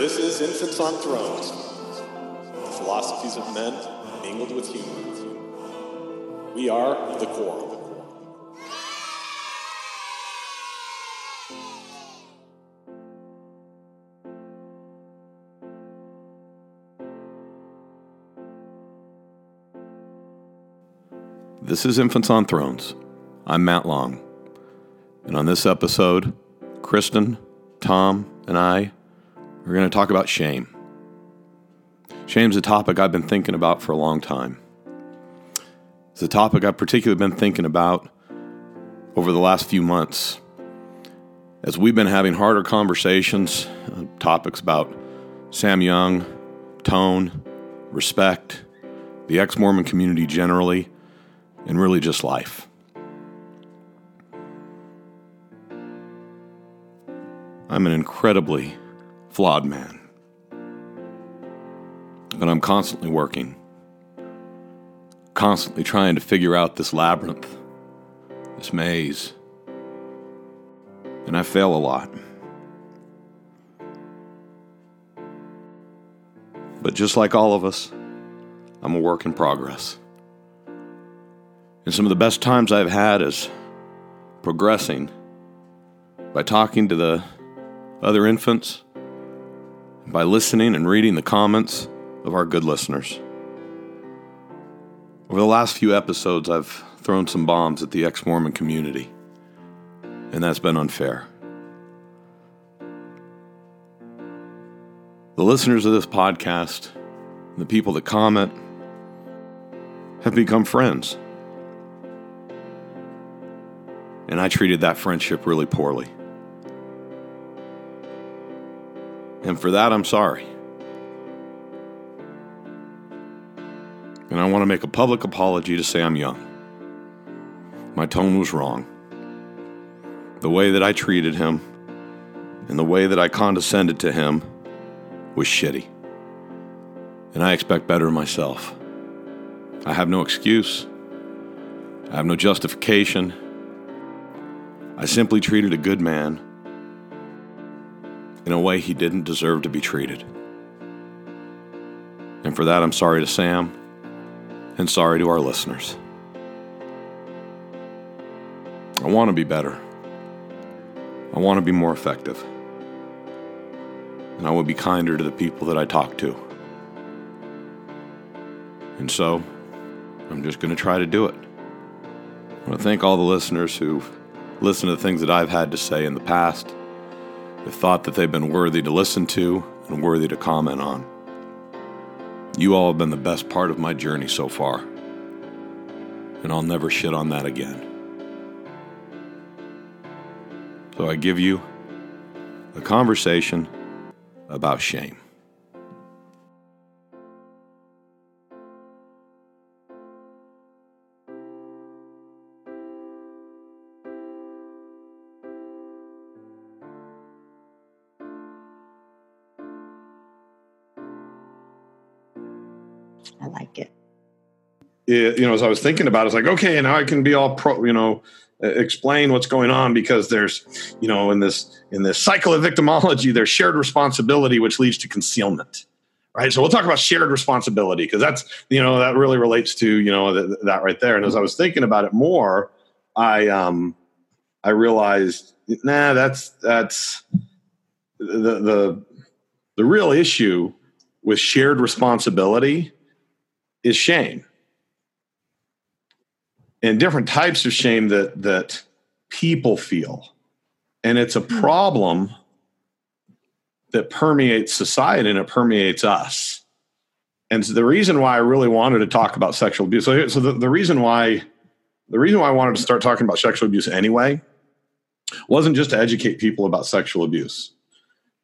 This is Infants on Thrones. Philosophies of men mingled with humor. We are the Quorum. This is Infants on Thrones. I'm Matt Long. And on this episode, Kristen, Tom, and I are going to talk about shame. Shame's a topic I've been thinking about for a long time. It's a topic I've particularly been thinking about over the last few months as we've been having harder conversations, uh, topics about Sam Young, tone, respect, the ex Mormon community generally, and really just life. I'm an incredibly flawed man. But I'm constantly working, constantly trying to figure out this labyrinth, this maze. And I fail a lot. But just like all of us, I'm a work in progress. And some of the best times I've had is progressing by talking to the other infants, by listening and reading the comments of our good listeners. Over the last few episodes, I've thrown some bombs at the ex Mormon community, and that's been unfair. The listeners of this podcast, the people that comment, have become friends. And I treated that friendship really poorly. And for that, I'm sorry. And I want to make a public apology to Sam Young. My tone was wrong. The way that I treated him and the way that I condescended to him was shitty. And I expect better myself. I have no excuse. I have no justification. I simply treated a good man in a way he didn't deserve to be treated. And for that, I'm sorry to Sam and sorry to our listeners. I want to be better. I want to be more effective. And I will be kinder to the people that I talk to. And so, I'm just going to try to do it. I want to thank all the listeners who've listened to the things that I've had to say in the past have thought that they've been worthy to listen to and worthy to comment on. You all have been the best part of my journey so far, and I'll never shit on that again. So I give you a conversation about shame. It, you know, as I was thinking about it, it's like, okay, and now I can be all pro, you know, explain what's going on because there's, you know, in this in this cycle of victimology, there's shared responsibility, which leads to concealment, right? So we'll talk about shared responsibility because that's, you know, that really relates to, you know, th- that right there. And as I was thinking about it more, I um, I realized, nah, that's that's the the the real issue with shared responsibility is shame and different types of shame that that people feel. And it's a hmm. problem that permeates society and it permeates us. And so the reason why i really wanted to talk about sexual abuse so, so the, the reason why the reason why i wanted to start talking about sexual abuse anyway wasn't just to educate people about sexual abuse.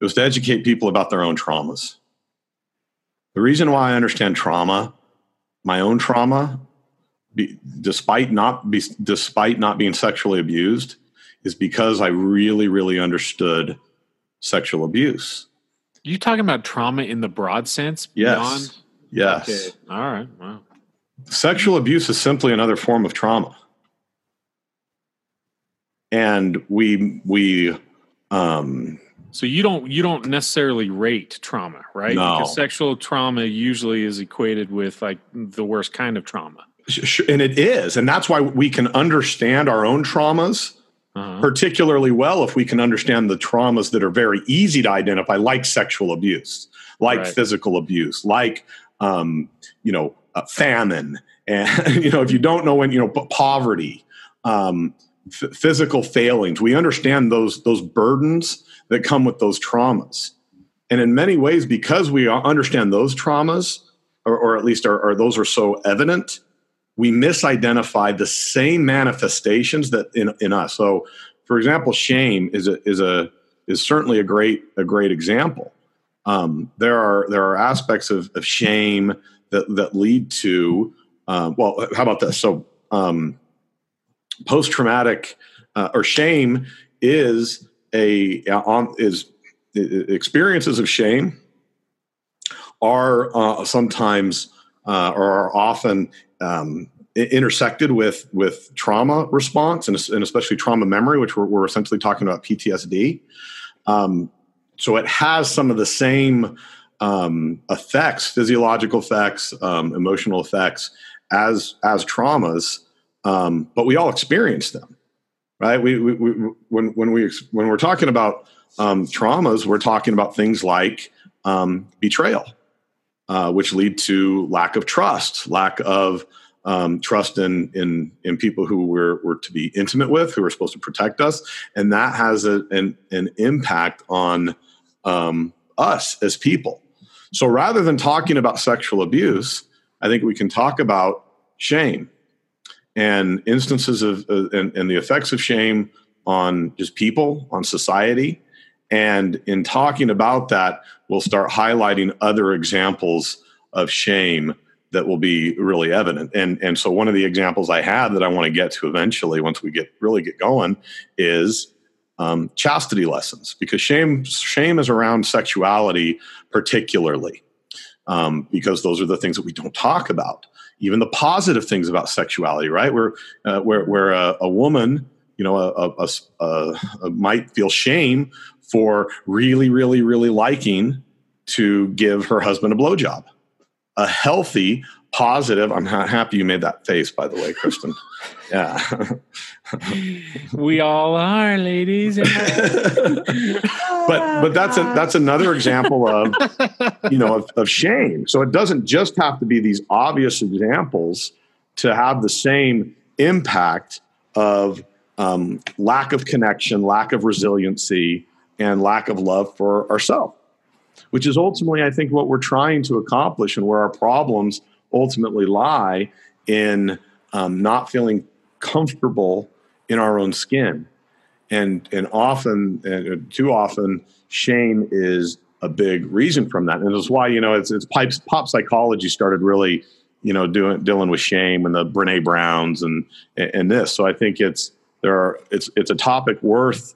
It was to educate people about their own traumas. The reason why i understand trauma my own trauma, be, despite not be, despite not being sexually abused, is because I really, really understood sexual abuse. You talking about trauma in the broad sense? Yes. Beyond? Yes. Okay. All right. Wow. Sexual abuse is simply another form of trauma. And we we um So you don't you don't necessarily rate trauma, right? No. Because sexual trauma usually is equated with like the worst kind of trauma. And it is. And that's why we can understand our own traumas Uh-huh. particularly well if we can understand the traumas that are very easy to identify, like sexual abuse, like Right. physical abuse, like um, you know uh, famine, and you know if you don't know when you know poverty, um, f- physical failings. We understand those those burdens that come with those traumas, and in many ways, because we understand those traumas, or, or at least are, are those are so evident, we misidentify the same manifestations that in, in us. So, for example, shame is a is a is certainly a great a great example. Um, there are there are aspects of, of shame that that lead to um, well, how about this? So, um, post traumatic uh, or shame is a on is experiences of shame are uh, sometimes uh, or are often um, intersected with with trauma response and, and especially trauma memory, which we're, we're essentially talking about PTSD. Um, so it has some of the same um, effects, physiological effects, um, emotional effects as as traumas, um, but we all experience them, right? We, we, we when when we when we're talking about um, traumas, we're talking about things like betrayal, uh, which lead to lack of trust, lack of um, trust in, in in people who we're, we're to be intimate with, who are supposed to protect us, and that has a, an an impact on um, us as people. So rather than talking about sexual abuse, I think we can talk about shame and instances of uh, and, and the effects of shame on just people, on society, and in talking about that, we'll start highlighting other examples of shame that will be really evident. And and so one of the examples I have that I want to get to eventually, once we get really get going, is um, chastity lessons because shame shame is around sexuality particularly um, because those are the things that we don't talk about. Even the positive things about sexuality, right? Where uh, where where a, a woman, you know, a, a, a, a might feel shame for really, really, really liking to give her husband a blowjob. A healthy, positive. I'm ha- happy you made that face, by the way, Kristen. yeah. we all are, ladies. but but that's a that's another example of you know of, of shame. So it doesn't just have to be these obvious examples to have the same impact of um, lack of connection, lack of resiliency, and lack of love for ourselves, which is ultimately, I think, what we're trying to accomplish and where our problems ultimately lie in um, not feeling comfortable in our own skin. And, and often, uh, too often, shame is a big reason from that. And it's why, you know, it's, it's pop, pop psychology started really, you know, doing, dealing with shame and the Brene Browns and, and this. So I think it's, there are, it's, it's a topic worth,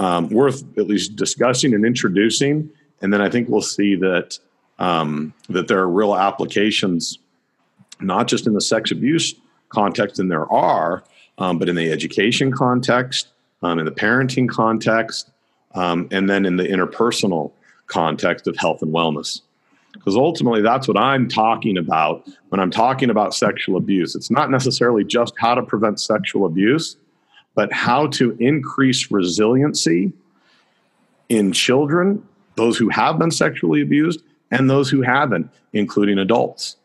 um, worth at least discussing and introducing. And then I think we'll see that, um, that there are real applications, not just in the sex abuse context, and there are, um, but in the education context, um, in the parenting context, um, and then in the interpersonal context of health and wellness. Because ultimately, that's what I'm talking about when I'm talking about sexual abuse. It's not necessarily just how to prevent sexual abuse, but how to increase resiliency in children, those who have been sexually abused, and those who haven't, including adults.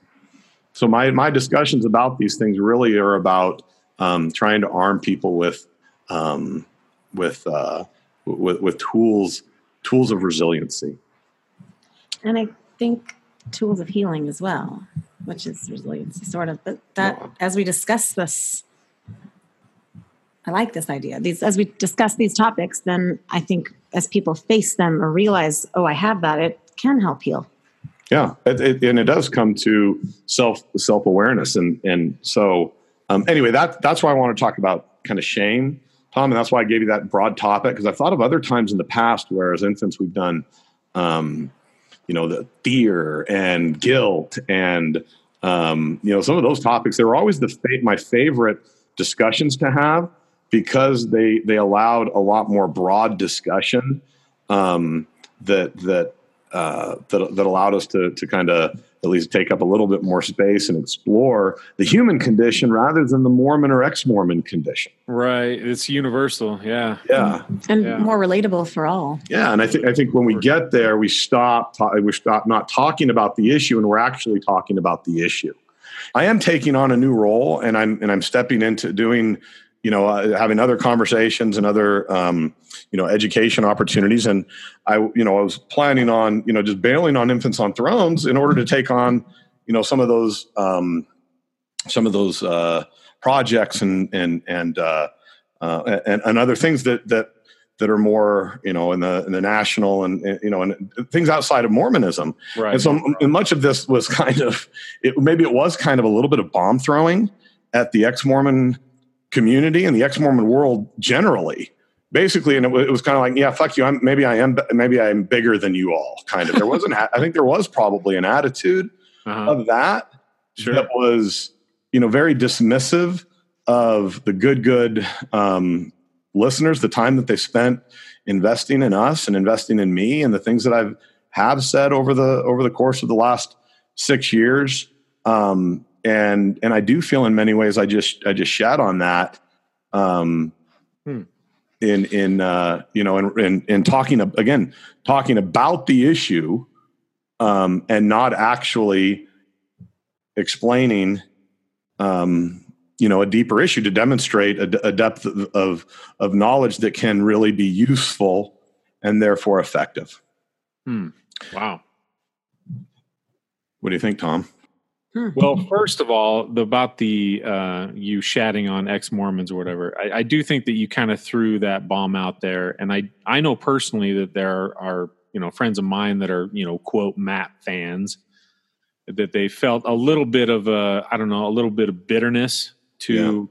So, my, my discussions about these things really are about um, trying to arm people with um, with, uh, with with tools tools of resiliency. And I think tools of healing as well, which is resiliency, sort of. But that, as we discuss this, I like this idea. These, as we discuss these topics, then I think as people face them or realize, oh, I have that, it can help heal. Yeah, it, it, and it does come to self self awareness, and and so um, anyway, that that's why I want to talk about kind of shame, Tom, and that's why I gave you that broad topic because I've thought of other times in the past where, as infants, we've done, um, you know, the fear and guilt, and um, you know, some of those topics. They were always the fa- my favorite discussions to have because they they allowed a lot more broad discussion um, that that uh, that that allowed us to to kind of at least take up a little bit more space and explore the human condition rather than the Mormon or ex-Mormon condition. Right. It's universal. Yeah. Yeah, And Yeah. more relatable for all. yeah, and I think I think when we get there, we stop ta- we stop not talking about the issue, and we're actually talking about the issue. I am taking on a new role, and I'm and I'm stepping into doing, you know, uh, having other conversations and other, um, you know, education opportunities. And I, you know, I was planning on, you know, just bailing on infants on thrones in order to take on, you know, some of those, um, some of those uh, projects and and and uh, uh, and, and other things that that that are more, you know, in the in the national and, and you know, and things outside of Mormonism. Right. And so and much of this was kind of, it, maybe it was kind of a little bit of bomb throwing at the ex Mormon community and the ex Mormon world generally. Basically, and it, wa- it was kind of like, yeah, fuck you. I'm maybe I am maybe I am bigger than you all. Kind of. There wasn't. I think there was probably an attitude uh-huh. of that Sure. that was, you know, very dismissive of the good, good um, listeners, the time that they spent investing in us and investing in me, and the things that I've have said over the over the course of the last six years. Um, and and I do feel in many ways I just I just shat on that. Um, Hmm. in in uh, you know in, in in talking again talking about the issue um, and not actually explaining um, you know a deeper issue to demonstrate a depth of, of of knowledge that can really be useful and therefore effective. Wow. What do you think, Tom? Well, first of all, the, about the uh, you shatting on ex Mormons or whatever, I, I do think that you kind of threw that bomb out there, and I I know personally that there are you know friends of mine that are you know quote Matt fans that they felt a little bit of a I don't know a little bit of bitterness to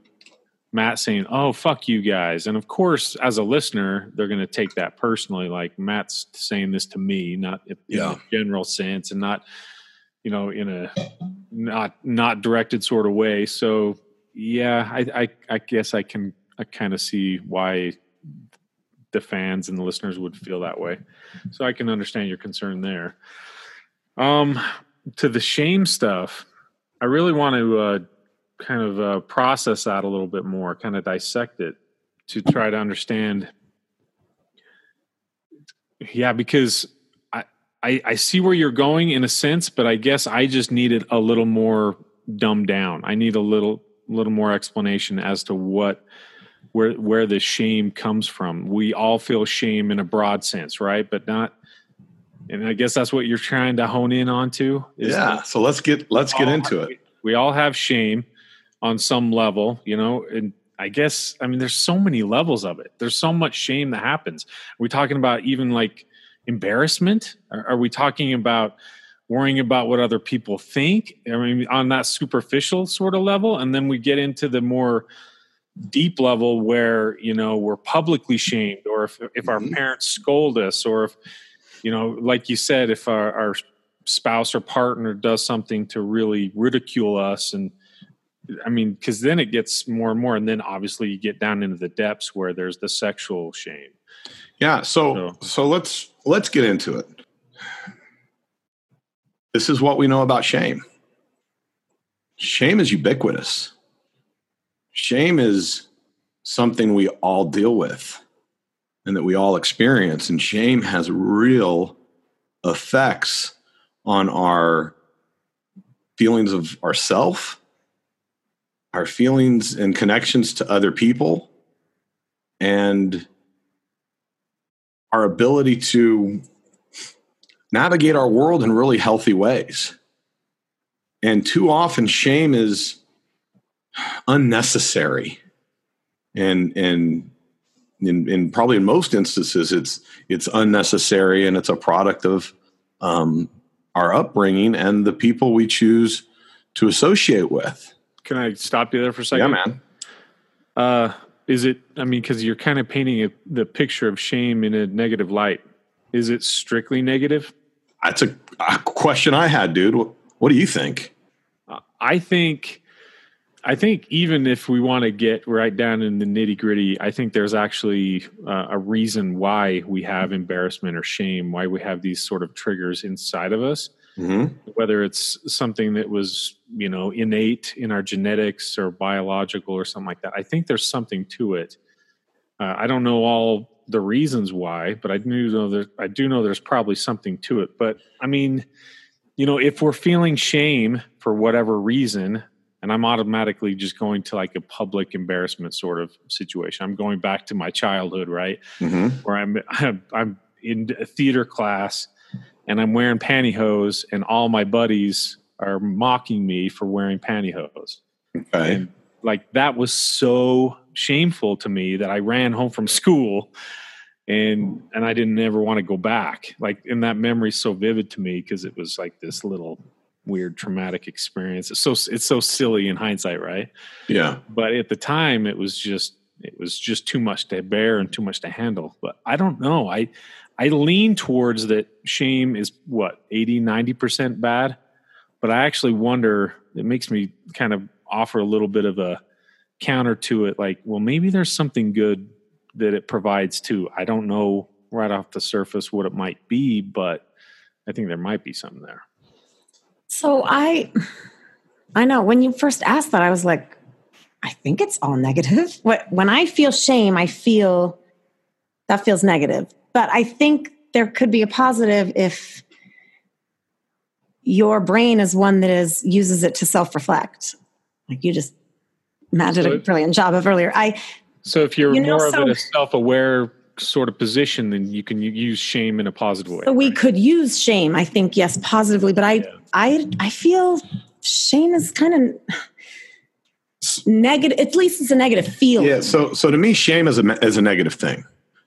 Matt saying, "Oh fuck you guys," and of course, as a listener, they're going to take that personally. Like Matt's saying this to me, not in Yeah. a general sense, and not you know in a not not directed sort of way. So yeah, I I, I guess I can I kind of see why the fans and the listeners would feel that way. So I can understand your concern there. Um, to the shame stuff, I really want to uh, kind of uh, process that a little bit more, kind of dissect it to try to understand. Yeah, because I, I see where you're going in a sense, but I guess I just needed a little more dumbed down. I need a little little more explanation as to what where where the shame comes from. We all feel shame in a broad sense, right? But not and I guess that's what you're trying to hone in onto. Yeah. So let's get let's get into it. we all have shame on some level, you know, and I guess I mean there's so many levels of it. There's so much shame that happens. We're we talking about even like embarrassment? Are, are we talking about worrying about what other people think? I mean, on that superficial sort of level, and then we get into the more deep level where you know we're publicly shamed, or if if our Mhm. parents scold us, or if you know, like you said, if our, our spouse or partner does something to really ridicule us and i mean because then it gets more and more and then obviously you get down into the depths where there's the sexual shame Yeah. So So- so let's let's get into it. This is what we know about shame. Shame is ubiquitous. Shame is something we all deal with and that we all experience. And shame has real effects on our feelings of ourself, our feelings and connections to other people, and our ability to navigate our world in really healthy ways. And too often, shame is unnecessary. And, and in, in probably in most instances, it's, it's unnecessary and it's a product of um, our upbringing and the people we choose to associate with. can i stop you there for a Yeah, second man. uh is it i mean because you're kind of painting a, the picture of shame in a negative light is it strictly negative That's a, a question I had, dude. What, what do you think? I think I think even if we want to get right down in the nitty gritty, I think there's actually uh, a reason why we have embarrassment or shame, why we have these sort of triggers inside of us. Mm-hmm. Whether it's something that was, you know, innate in our genetics or biological or something like that, I think there's something to it. Uh, I don't know all the reasons why, but I do know that I do know there's probably something to it. But I mean, you know, if we're feeling shame for whatever reason, and I'm automatically just going to like a public embarrassment sort of situation. I'm going back to my childhood, right? Mm-hmm. Where I'm, I'm I'm in a theater class and I'm wearing pantyhose, and all my buddies are mocking me for wearing pantyhose. Okay. And like that was so shameful to me that I ran home from school and and I didn't ever want to go back. Like and that memory's so vivid to me because it was like this little weird traumatic experience. It's so it's so silly in hindsight, right? Yeah. But at the time it was just it was just too much to bear and too much to handle. But I don't know. I I lean towards that shame is what 80 90% bad, but I actually wonder it makes me kind of offer a little bit of a counter to it like well maybe there's something good that it provides too. I don't know right off the surface what it might be, but I think there might be something there. So I I know when you first asked that I was like I think it's all negative. When I feel shame, I feel that feels negative. But I think there could be a positive if your brain is one that is uses it to self-reflect. Like you just Matt did a brilliant job of earlier. I so if you're you know, more so, of a self-aware sort of position, then you can use shame in a positive way. So we right? could use shame, I think, yes, positively. But I, yeah. I, I feel shame is kind of negative. At least it's a negative feeling. Yeah. So, so to me, shame is a is a negative thing.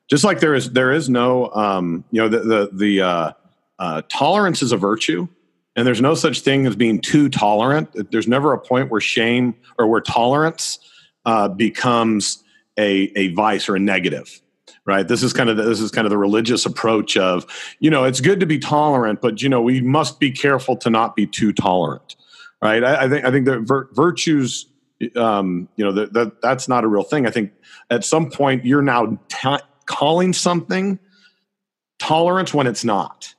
Just like there is there is no, um, you know, the the, the uh, uh, tolerance is a virtue. And there's no such thing as being too tolerant. There's never a point where shame or where tolerance uh, becomes a, a vice or a negative right this is kind of the, this is kind of the religious approach of you know it's good to be tolerant but you know we must be careful to not be too tolerant right i, I think i think that vir- virtues um, you know that, that that's not a real thing i think at some point you're now t- calling something tolerance when it's not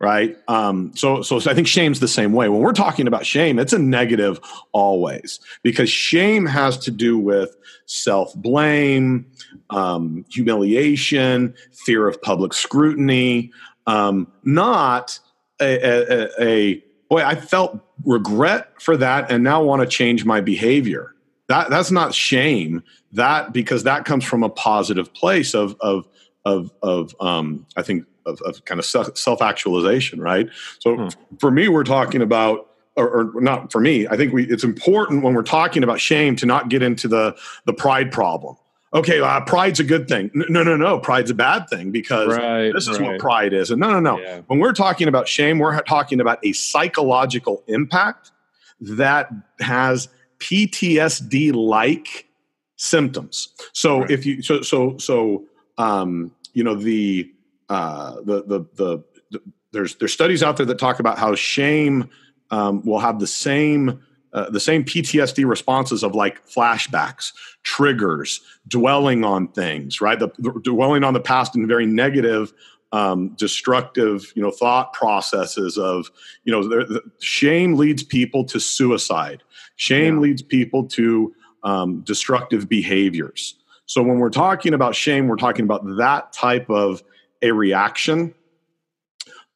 right? Um, so, so i think shame's the same way. When we're talking about shame it's a negative always because shame has to do with self-blame um, humiliation fear of public scrutiny um, not a, a, a, boy i felt regret for that and now want to change my behavior that that's not shame that because that comes from a positive place of of of of um, i think of, of kind of self actualization, right? So hmm. for me, we're talking about or, or, not for me. I think we, it's important when we're talking about shame to not get into the the pride problem. Okay, uh, pride's a good thing. No, no, no. Pride's a bad thing because right, this is right. what pride is. And no, no, no. Yeah. When we're talking about shame, we're talking about a psychological impact that has PTSD like symptoms. So right. if you so so so um, you know the uh, the, the, the the there's there's studies out there that talk about how shame um, will have the same uh, the same PTSD responses of like flashbacks, triggers, dwelling on things, right? The, the dwelling on the past in very negative, um, destructive, you know, thought processes of, you know, the, the shame leads people to suicide. Shame yeah. leads people to um, destructive behaviors. So when we're talking about shame, we're talking about that type of a reaction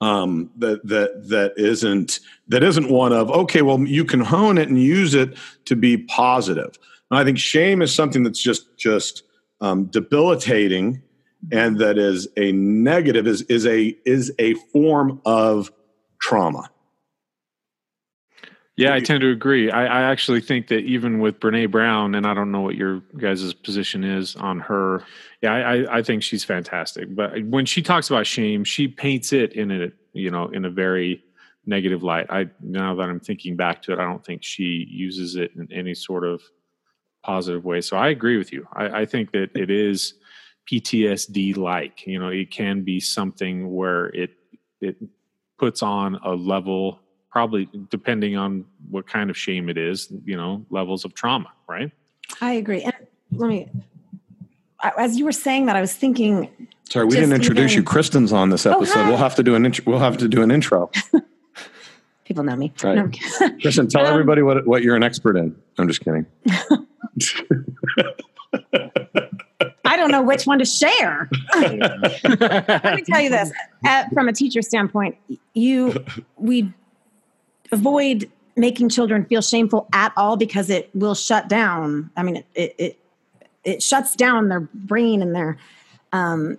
um, that that that isn't that isn't one of okay, well, you can hone it and use it to be positive. And I think shame is something that's just just um, debilitating, and that is a negative is is a is a form of trauma. Yeah, I tend to agree. I, I, actually think that even with Brene Brown, and I don't know what your guys' position is on her. Yeah, I, I think she's fantastic. But when she talks about shame, she paints it in a you know in a very negative light. I now that I'm thinking back to it, I don't think she uses it in any sort of positive way. So I agree with you. I, I think that it is PTSD like. You know, it can be something where it it puts on a level probably depending on what kind of shame it is, you know, levels of trauma, right? I agree. And let me, as you were saying that, I was thinking. Sorry, we didn't introduce even, you. Kristen's on this episode. Oh, we'll have to do an intro. We'll have to do an intro. People know me. Right. No, Kristen, tell um, everybody what what you're an expert in. I'm just kidding. I don't know which one to share. Let me tell you this: At, from a teacher standpoint, you we avoid making children feel shameful at all because it will shut down. I mean, it it it, shuts down their brain and their, um,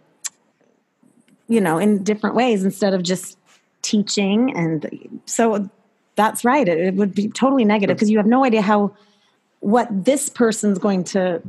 you know, in different ways instead of just teaching. And so that's right. It, it would be totally negative because you have no idea how what this person's going to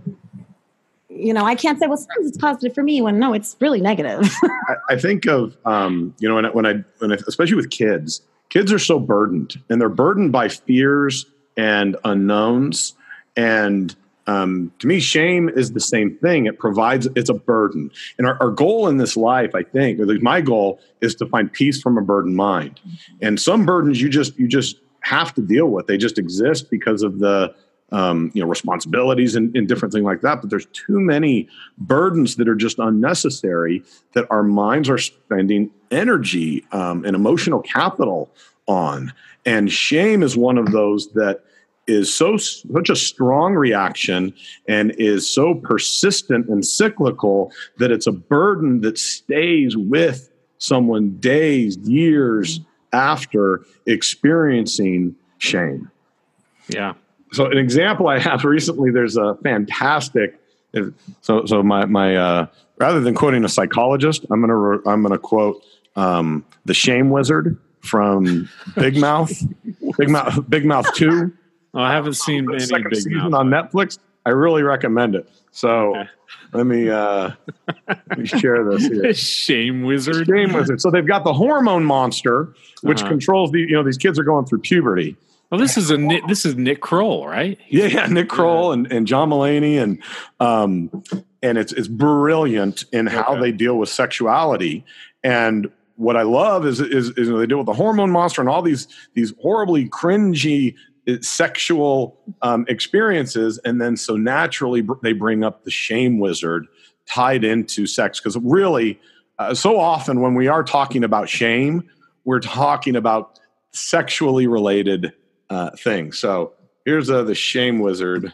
you know, I can't say, well, sometimes it's positive for me when no, it's really negative. I, I, think of, um, you know, when I, when I, when I, especially with kids, kids are so burdened and they're burdened by fears and unknowns. And um, to me, shame is the same thing. It provides, it's a burden. And our, our goal in this life, I think, or my goal is to find peace from a burdened mind. And some burdens you just, you just have to deal with. They just exist because of the, um, you know responsibilities and, and, different things like that but there's too many burdens that are just unnecessary that our minds are spending energy um, and emotional capital on. And shame is one of those that is so such a strong reaction and is so persistent and cyclical that it's a burden that stays with someone days years after experiencing shame. Yeah so an example I have recently, there's a fantastic. So so my my uh, rather than quoting a psychologist, I'm gonna re, I'm gonna quote um, the Shame Wizard from Big Mouth, Big Mouth, Big Mouth Two. Oh, I haven't seen any second Big season Mouth. on Netflix. I really recommend it. So okay. let me uh, let me share this here. Shame Wizard. Shame Wizard. So they've got the hormone monster, which uh-huh. controls the you know these kids are going through puberty well, this is a Nick, this is Nick Kroll, right? Yeah, yeah, Nick Kroll and, and John Mulaney, and um, and it's it's brilliant in how okay. they deal with sexuality. And what I love is, is is they deal with the hormone monster and all these these horribly cringy uh, sexual um, experiences, and then so naturally they bring up the shame wizard tied into sex because really, uh, so often when we are talking about shame, we're talking about sexually related uh, thing. So here's uh, the shame wizard.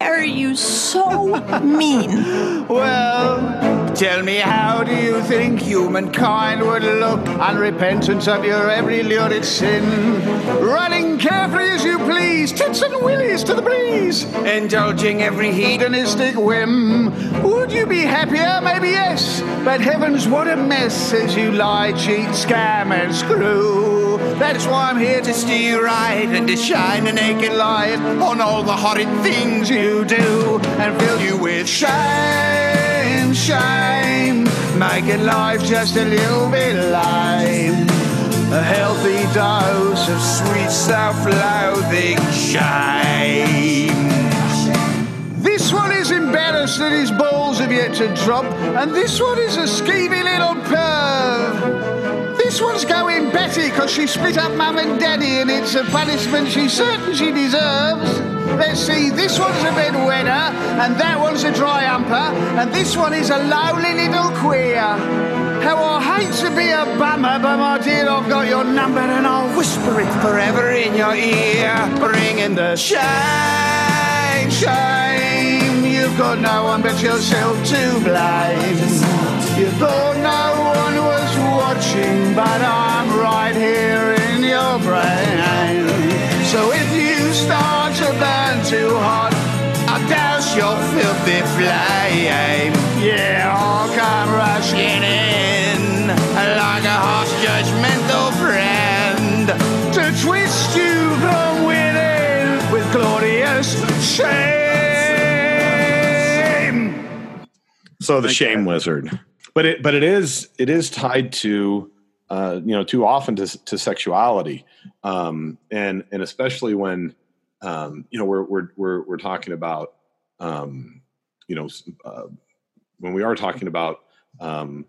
Are you so mean? well, tell me, how do you think humankind would look? Unrepentant of your every lurid sin, running carefree as you please, tits and willies to the breeze, indulging every hedonistic whim. Would you be happier? Maybe yes, but heavens, what a mess as you lie, cheat, scam, and screw. That's why I'm here to steer you right and to shine a naked light on all the horrid things you do and fill you with shame, shame, making life just a little bit lame. A healthy dose of sweet self-loathing shame. This one is embarrassed that his balls have yet to drop, and this one is a skeevy little perv. This one's going Betty because she split up mum and daddy and it's a punishment she's certain she deserves. Let's see, this one's a bit wetter and that one's a dry umper and this one is a lowly little queer. How I hate to be a bummer, but my dear, I've got your number and I'll whisper it forever in your ear, Bring in the shame, shame. You've got no one but yourself to blame. You thought no one was watching, but I'm right here in your brain. So if you start to burn too hot, I'll douse your filthy flame. Yeah, I'll come rushing in. Like a harsh, judgmental friend. To twist you from within with glorious shame. So the shame wizard. But it but it is it is tied to uh, you know too often to, to sexuality. Um, and and especially when um, you know we're we're we're, we're talking about um, you know uh, when we are talking about um,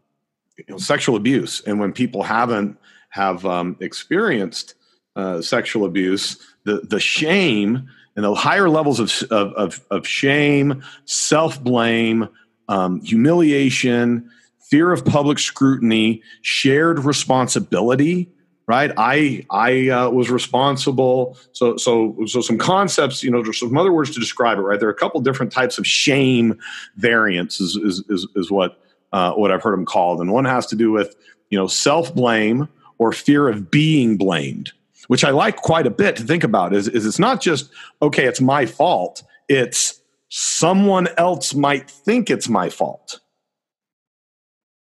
you know sexual abuse and when people haven't have um, experienced uh, sexual abuse, the the shame and the higher levels of of of, of shame, self blame, um, humiliation, fear of public scrutiny, shared responsibility. Right, I I uh, was responsible. So so so some concepts, you know, there's some other words to describe it. Right, there are a couple different types of shame variants. Is is is, is what uh, what I've heard them called, and one has to do with you know self blame or fear of being blamed, which I like quite a bit to think about. Is is it's not just okay, it's my fault. It's someone else might think it's my fault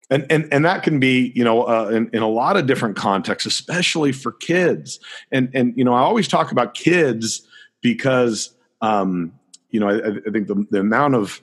and and and that can be you know uh, in, in a lot of different contexts especially for kids. And and you know i always talk about kids because um, you know I, I think the, the amount of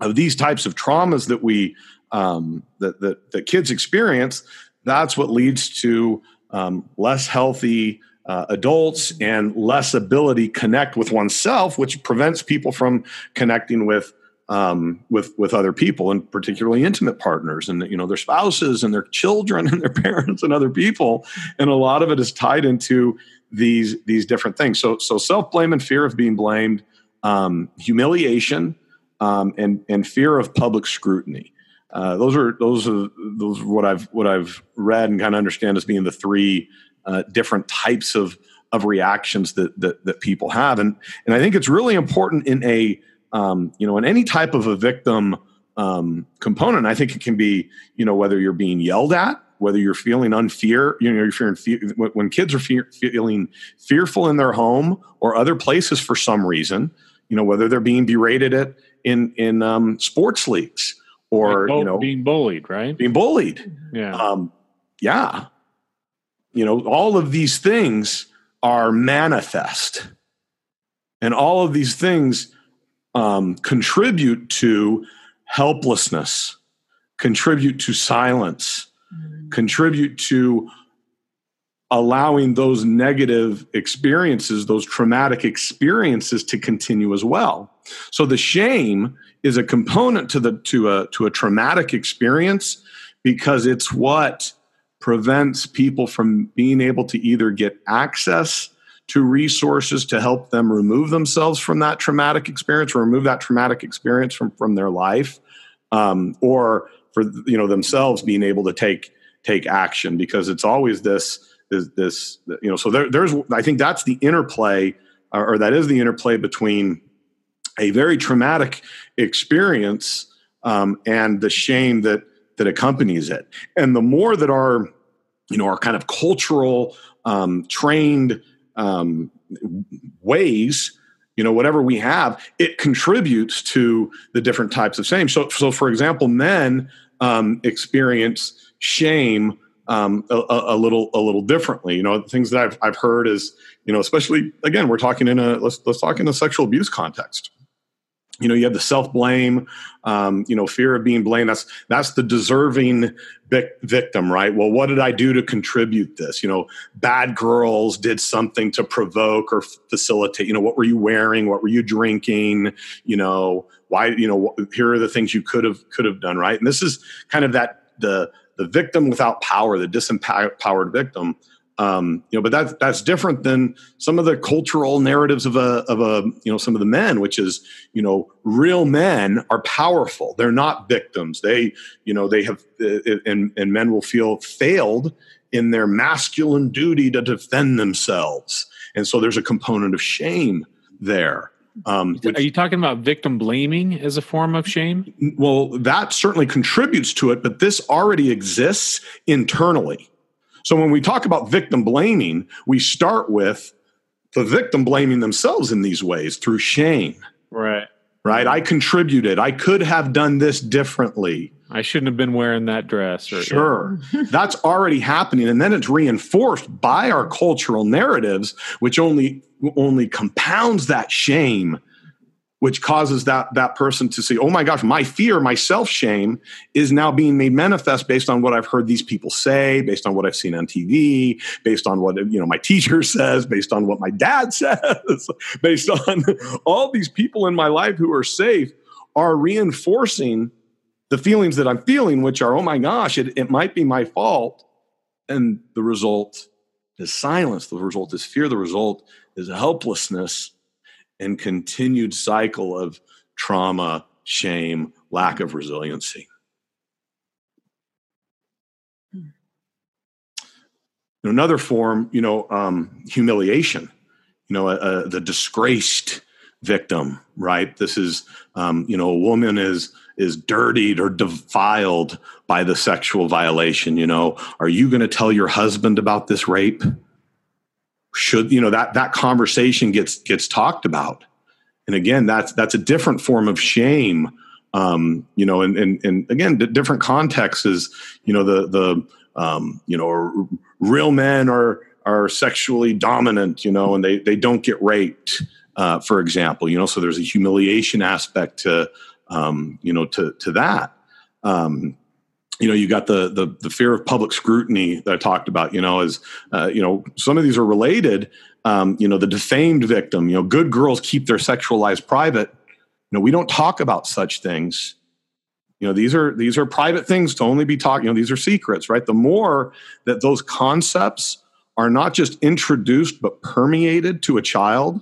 of these types of traumas that we um, that, that that kids experience that's what leads to um, less healthy uh, adults and less ability connect with oneself which prevents people from connecting with um, with with other people and particularly intimate partners and you know their spouses and their children and their parents and other people. And a lot of it is tied into these these different things. So so self blame and fear of being blamed um, humiliation um, and and fear of public scrutiny. Uh, those are those are those are what I've what I've read and kind of understand as being the three uh, different types of of reactions that, that that people have. And and I think it's really important in a um, you know, in any type of a victim um, component, I think it can be, you know, whether you're being yelled at, whether you're feeling unfear, you know, you're fearing fear, when kids are fear, feeling fearful in their home or other places for some reason, you know, whether they're being berated at in in um, sports leagues or Like, you know being bullied, right? being bullied, Yeah. um, yeah, you know, all of these things are manifest, and all of these things um, contribute to helplessness, contribute to silence, contribute to allowing those negative experiences, those traumatic experiences to continue as well. So the shame is a component to the to a to a traumatic experience because it's what prevents people from being able to either get access to resources to help them remove themselves from that traumatic experience or remove that traumatic experience from from their life um, or for you know themselves being able to take take action because it's always this this, this you know so there, there's i think that's the interplay or, or that is the interplay between a very traumatic experience um, and the shame that that accompanies it. And the more that our you know our kind of cultural um, trained um, ways you know whatever we have it contributes to the different types of shame so so for example men um, experience shame um, a, a little a little differently. You know things that I've, I've heard is you know especially again we're talking in a let's let's talk in a sexual abuse context you know you have the self blame um, you know fear of being blamed. That's that's the deserving vic- victim right? Well what did i do to contribute this? You know bad girls did something to provoke or facilitate you know what were you wearing? What were you drinking? You know why you know here are the things you could have could have done right? And this is kind of that the the victim without power the disempowered victim um, you know, but that's that's different than some of the cultural narratives of a of a you know some of the men, which is you know real men are powerful. They're not victims. They you know they have uh, and and men will feel failed in their masculine duty to defend themselves, and so there's a component of shame there. Um, which- Are you talking about victim blaming as a form of shame? well, that certainly contributes to it, but this already exists internally. So when we talk about victim blaming, we start with the victim blaming themselves in these ways through shame, Right. right? I contributed. I could have done this differently. I shouldn't have been wearing that dress. Or, Sure. That's already happening. And then it's reinforced by our cultural narratives, which only only compounds that shame, which causes that that person to say, oh my gosh, my fear, my self-shame is now being made manifest based on what I've heard these people say, based on what I've seen on TV, based on what you know my teacher says, based on what my dad says, based on all these people in my life who are safe are reinforcing the feelings that I'm feeling, which are, oh my gosh, it, it might be my fault and the result is silence. The result is fear. The result is helplessness and continued cycle of trauma, shame, lack of resiliency. Another form, you know, um, humiliation. You know, uh, the disgraced victim, right? This is, um, you know, a woman is is dirtied or defiled by the sexual violation. You know, are you going to tell your husband about this rape? Should you know that that conversation gets gets talked about, and again, that's that's a different form of shame. Um, you know, and and and again, different contexts is you know the the um, you know real men are are sexually dominant, you know, and they they don't get raped, uh, for example, you know. So there's a humiliation aspect to um, you know to to that. Um, you know, you got the, the the fear of public scrutiny that I talked about. You know, as uh, you know, some of these are related. Um, you know, the defamed victim. You know, good girls keep their sexual lives private. You know, we don't talk about such things you know these are these are private things to only be talked you know these are secrets right the more that those concepts are not just introduced but permeated to a child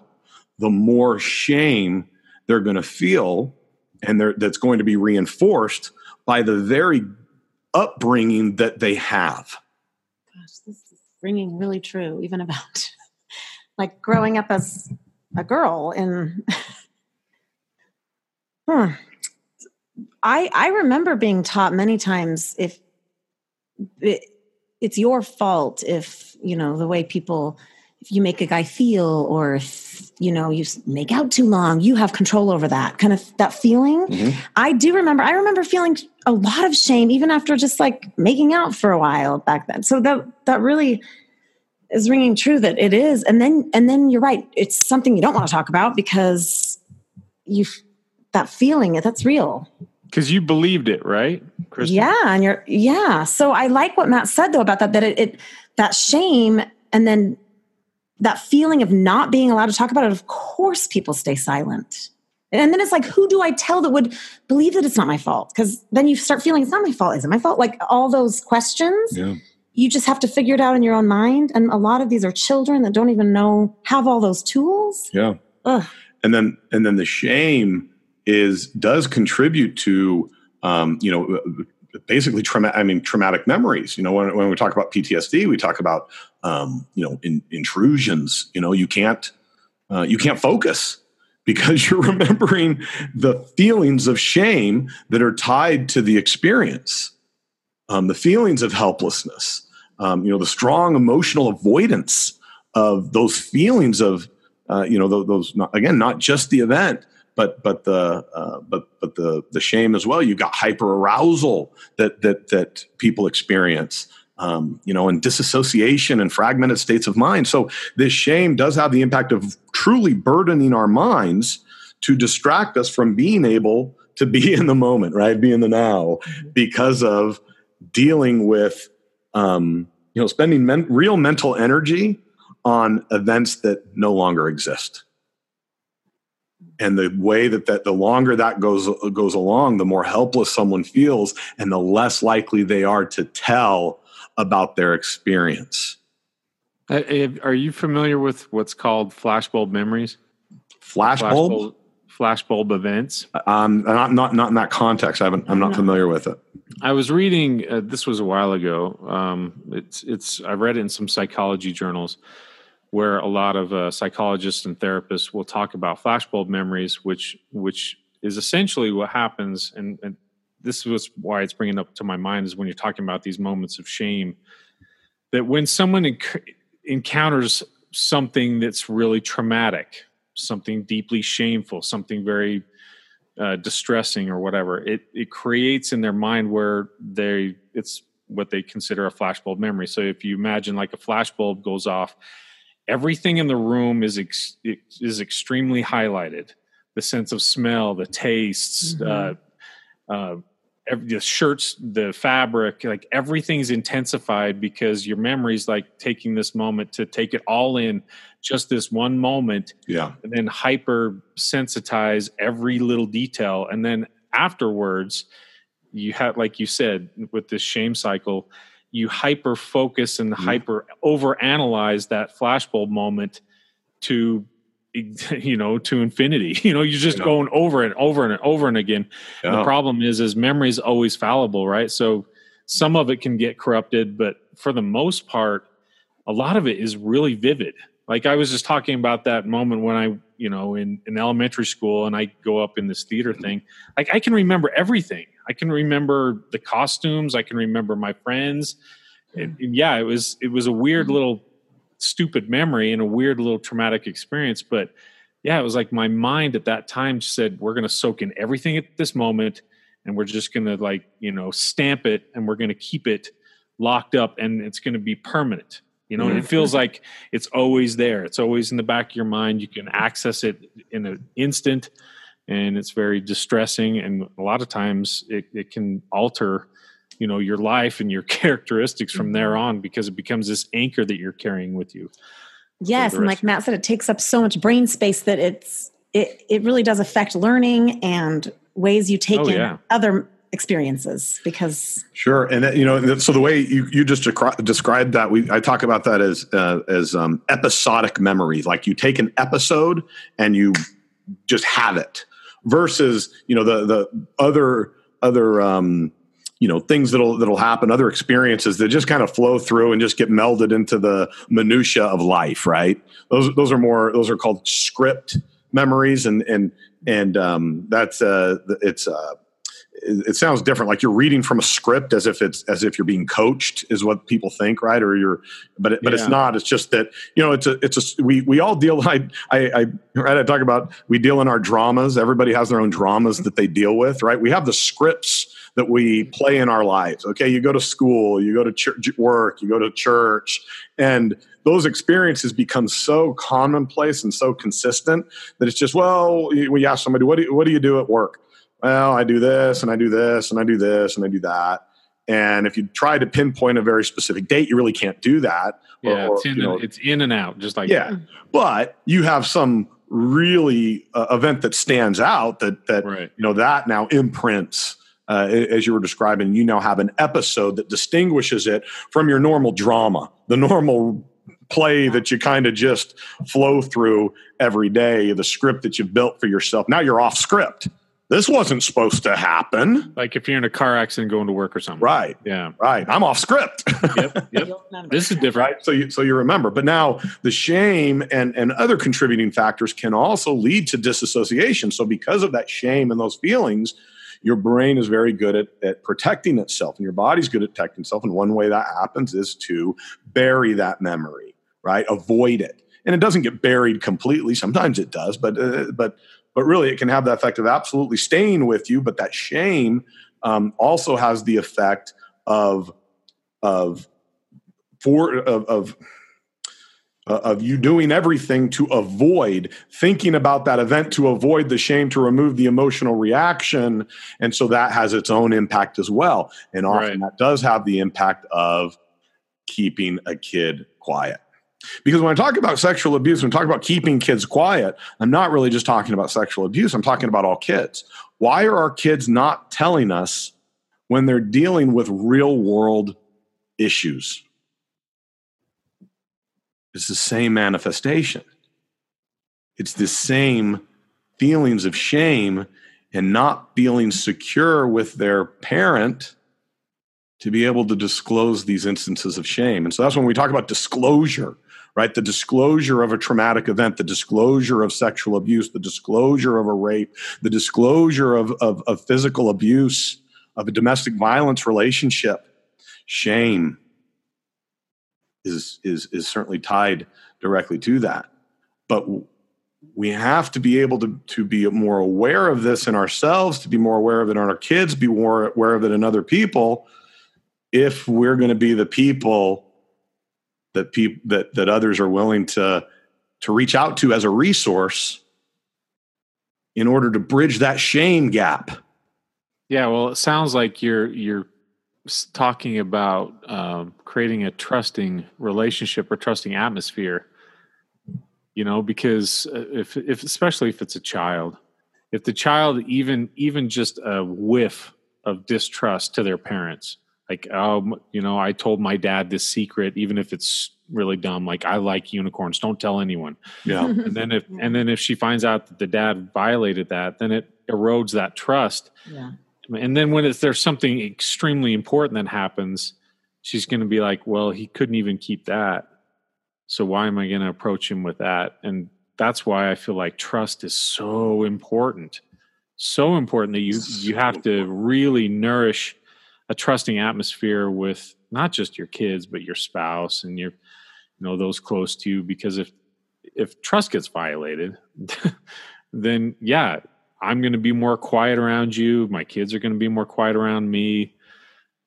the more shame they're going to feel and that's going to be reinforced by the very upbringing that they have. Gosh this is ringing really true even about like growing up as a girl in hmm. I I remember being taught many times if it, it's your fault if you know the way people if you make a guy feel or if you know you make out too long you have control over that kind of that feeling. Mm-hmm. i do remember i remember feeling a lot of shame even after just like making out for a while back then. So that that really is ringing true that it is. And then and then you're right it's something you don't want to talk about because you that feeling that's real. Because you believed it right Kristen? yeah and you're yeah. So i like what matt said though about that that it, it that shame and then that feeling of not being allowed to talk about it of course people stay silent. And then it's like who do i tell that would believe that it's not my fault? Because then you start feeling it's not my fault. Is it my fault? Like all those questions yeah. you just have to figure it out in your own mind. And a lot of these are children that don't even know have all those tools. Yeah. Ugh. and then and then the shame is does contribute to um, you know basically trauma i mean traumatic memories. You know when, when we talk about ptsd we talk about um, you know in, intrusions. You know you can't uh, you can't focus because you're remembering the feelings of shame that are tied to the experience um, the feelings of helplessness um, you know the strong emotional avoidance of those feelings of uh, you know those, those not, again not just the event but but the uh, but but the the shame as well. You got hyper arousal that that that people experience. Um, you know, and disassociation and fragmented states of mind. So this shame does have the impact of truly burdening our minds to distract us from being able to be in the moment, right? Be in the now, mm-hmm. because of dealing with, um, you know, spending men- real mental energy on events that no longer exist and the way that, that the longer that goes goes along the more helpless someone feels and the less likely they are to tell about their experience. Uh, are you familiar with what's called flashbulb memories? Flashbulb flashbulb events? Um not not not in that context. I haven't i'm not familiar with it. I was reading uh, this was a while ago um it's it's i read it in some psychology journals where a lot of uh, psychologists and therapists will talk about flashbulb memories, which which is essentially what happens. And, and this was why it's bringing up to my mind is when you're talking about these moments of shame, that when someone enc- encounters something that's really traumatic, something deeply shameful, something very uh, distressing or whatever, it it creates in their mind where they it's what they consider a flashbulb memory. So if you imagine like a flashbulb goes off everything in the room is ex- is extremely highlighted. The sense of smell, the tastes, mm-hmm. uh, uh, every, the shirts, the fabric, like everything's intensified because your memory's like taking this moment to take it all in, just this one moment, yeah, and then hyper sensitize every little detail, and then afterwards, you have, like you said, with this shame cycle, you hyper focus and mm-hmm. hyper over analyze that flashbulb moment to you know to infinity. You know you're just Yeah. going over and over and over and again. The problem is is memory is always fallible right? So some of it can get corrupted but for the most part a lot of it is really vivid. Like i was just talking about that moment when i you know in, in elementary school and i go up in this theater mm-hmm. thing. Like i can remember everything i can remember the costumes i can remember my friends. And yeah it was it was a weird mm-hmm. little stupid memory and a weird little traumatic experience but yeah it was like my mind at that time said we're going to soak in everything at this moment and we're just going to like you know stamp it and we're going to keep it locked up and it's going to be permanent. You know and it mm-hmm. feels like it's always there. It's always in the back of your mind. You can access it in an instant and it's very distressing and a lot of times it, it can alter you know your life and your characteristics from there on because it becomes this anchor that you're carrying with you Yes, and like Matt said, it takes up so much brain space that it's it it really does affect learning and ways you take Oh, in yeah. other experiences because Sure, and that, you know, so the way you, you just decri- described that, we I talk about that as uh, as um, episodic memory. Like you take an episode and you just have it, versus you know the the other other um, you know things that'll that'll happen, other experiences that just kind of flow through and just get melded into the minutia of life. Right? Those those are more those are called script memories, and and and um, that's uh, it's. Uh, it it sounds different. Like you're reading from a script as if it's as if you're being coached is what people think right? Or you're but it, but it's not. It's just that you know it's a it's a we we all deal i i i right? I talk about we deal in our dramas. Everybody has their own dramas that they deal with right? We have the scripts that we play in our lives okay? You go to school you go to church, work you go to church and those experiences become so commonplace and so consistent that it's just well we ask somebody what do you, what do you do at work well, I do this and I do this and I do this and I do that. And if you try to pinpoint a very specific date, you really can't do that. Yeah or, it's in, you know, and, it's in and out just like yeah. But you have some really uh, event that stands out that that right you know that now imprints uh, as you were describing. You now have an episode that distinguishes it from your normal drama, the normal play that you kind of just flow through every day, the script that you've built for yourself. Now you're off script. This wasn't supposed to happen. like if you're in a car accident going to work or something Right. yeah Right. I'm off script. yep yep this is different right. So you so you remember. But now the shame and, and other contributing factors can also lead to disassociation. So because of that shame and those feelings, your brain is very good at, at protecting itself and your body's good at protecting itself. And one way that happens is to bury that memory, right? Avoid it. And it doesn't get buried completely. Sometimes it does, but uh, but but really it can have the effect of absolutely staying with you. But that shame um, also has the effect of of for of, of uh, of you doing everything to avoid thinking about that event to avoid the shame to remove the emotional reaction and so that has its own impact as well and often Right. that does have the impact of keeping a kid quiet because when I talk about sexual abuse, when I talk about keeping kids quiet, I'm not really just talking about sexual abuse. I'm talking about all kids. Why are our kids not telling us when they're dealing with real world issues? It's the same manifestation. It's the same feelings of shame and not feeling secure with their parent to be able to disclose these instances of shame. And so that's when we talk about disclosure, right? The disclosure of a traumatic event, the disclosure of sexual abuse, the disclosure of a rape, the disclosure of, of, of physical abuse, of a domestic violence relationship. Shame is, is, is certainly tied directly to that. But we have to be able to, to be more aware of this in ourselves, to be more aware of it in our kids, be more aware of it in other people if we're going to be the people that people that that others are willing to to reach out to as a resource in order to bridge that shame gap Yeah, well, it sounds like you're you're talking about um, creating a trusting relationship or trusting atmosphere. You know, because uh, if if especially if it's a child, if the child even even just a whiff of distrust to their parents, like um you know i told my dad this secret even if it's really dumb like i like unicorns. Don't tell anyone. Yeah. and then if and then if she finds out that the dad violated that then it erodes that trust. Yeah. and then when it's, there's something extremely important that happens she's going to be like well he couldn't even keep that. So why am i going to approach him with that? And that's why i feel like trust is so important. So important that you you have to really nourish a trusting atmosphere with not just your kids but your spouse and your you know those close to you because if if trust gets violated then yeah i'm going to be more quiet around you. My kids are going to be more quiet around me.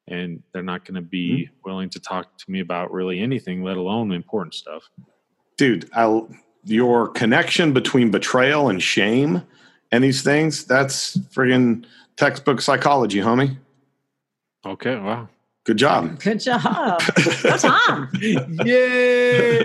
And they're not going to be mm-hmm. willing to talk to me about really anything let alone important stuff. Dude I'll, your connection between betrayal and shame and these things that's friggin textbook psychology homie okay wow. Good job. Good job. Go Tom. yay!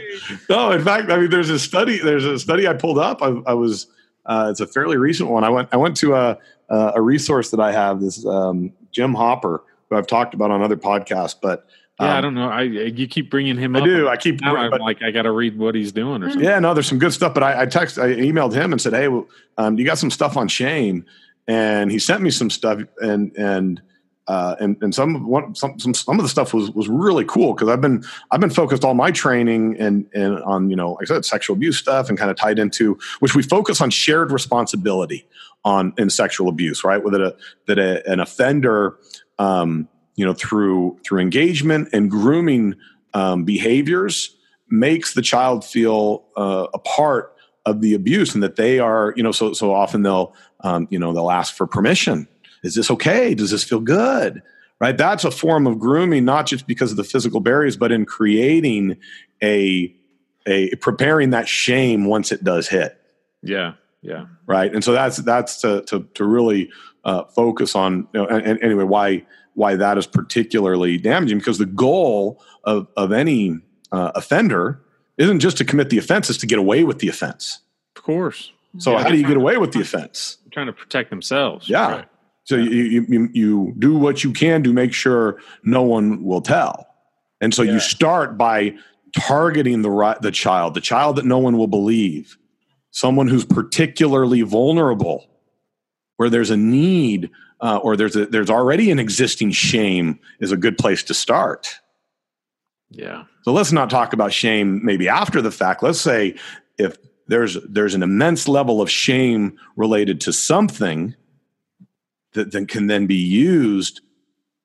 No in fact i mean there's a study there's a study i pulled up. I, I was uh, it's a fairly recent one. I went i went to a, a a resource that i have this um, jim hopper who i've talked about on other podcasts but yeah i um, don't know. I you keep bringing him i up. do. I keep now i'm but- like i gotta read what he's doing or something. Yeah, no, there's some good stuff. But I, I text, I emailed him and said, "Hey, well, um, you got some stuff on shame?" And he sent me some stuff, and and uh, and and some one some some some of the stuff was was really cool because I've been I've been focused all my training and and on you know like I said sexual abuse stuff and kind of tied into which we focus on shared responsibility on in sexual abuse, right? With a that a, an offender. Um, you know, through through engagement and grooming um, behaviors, makes the child feel uh, a part of the abuse and that they are you know so so often they'll um, you know they'll ask for permission is this okay? Does this feel good? Right? That's a form of grooming not just because of the physical barriers but in creating a a preparing that shame once it does hit. Yeah yeah. Right? And so that's that's to to, to really uh, focus on you know, and, and anyway why why that is particularly damaging because the goal of of any uh, offender isn't just to commit the offense is to get away with the offense. Of course. So Yeah, how do you get away with the offense? They're trying to protect themselves. Yeah. Right. So you, you you do what you can to make sure no one will tell. And so Yeah. you start by targeting the right the child the child that no one will believe. Someone who's particularly vulnerable where there's a need uh, or there's a there's already an existing shame is a good place to start. Yeah. So let's not talk about shame maybe after the fact. Let's say if there's there's an immense level of shame related to something that then can then be used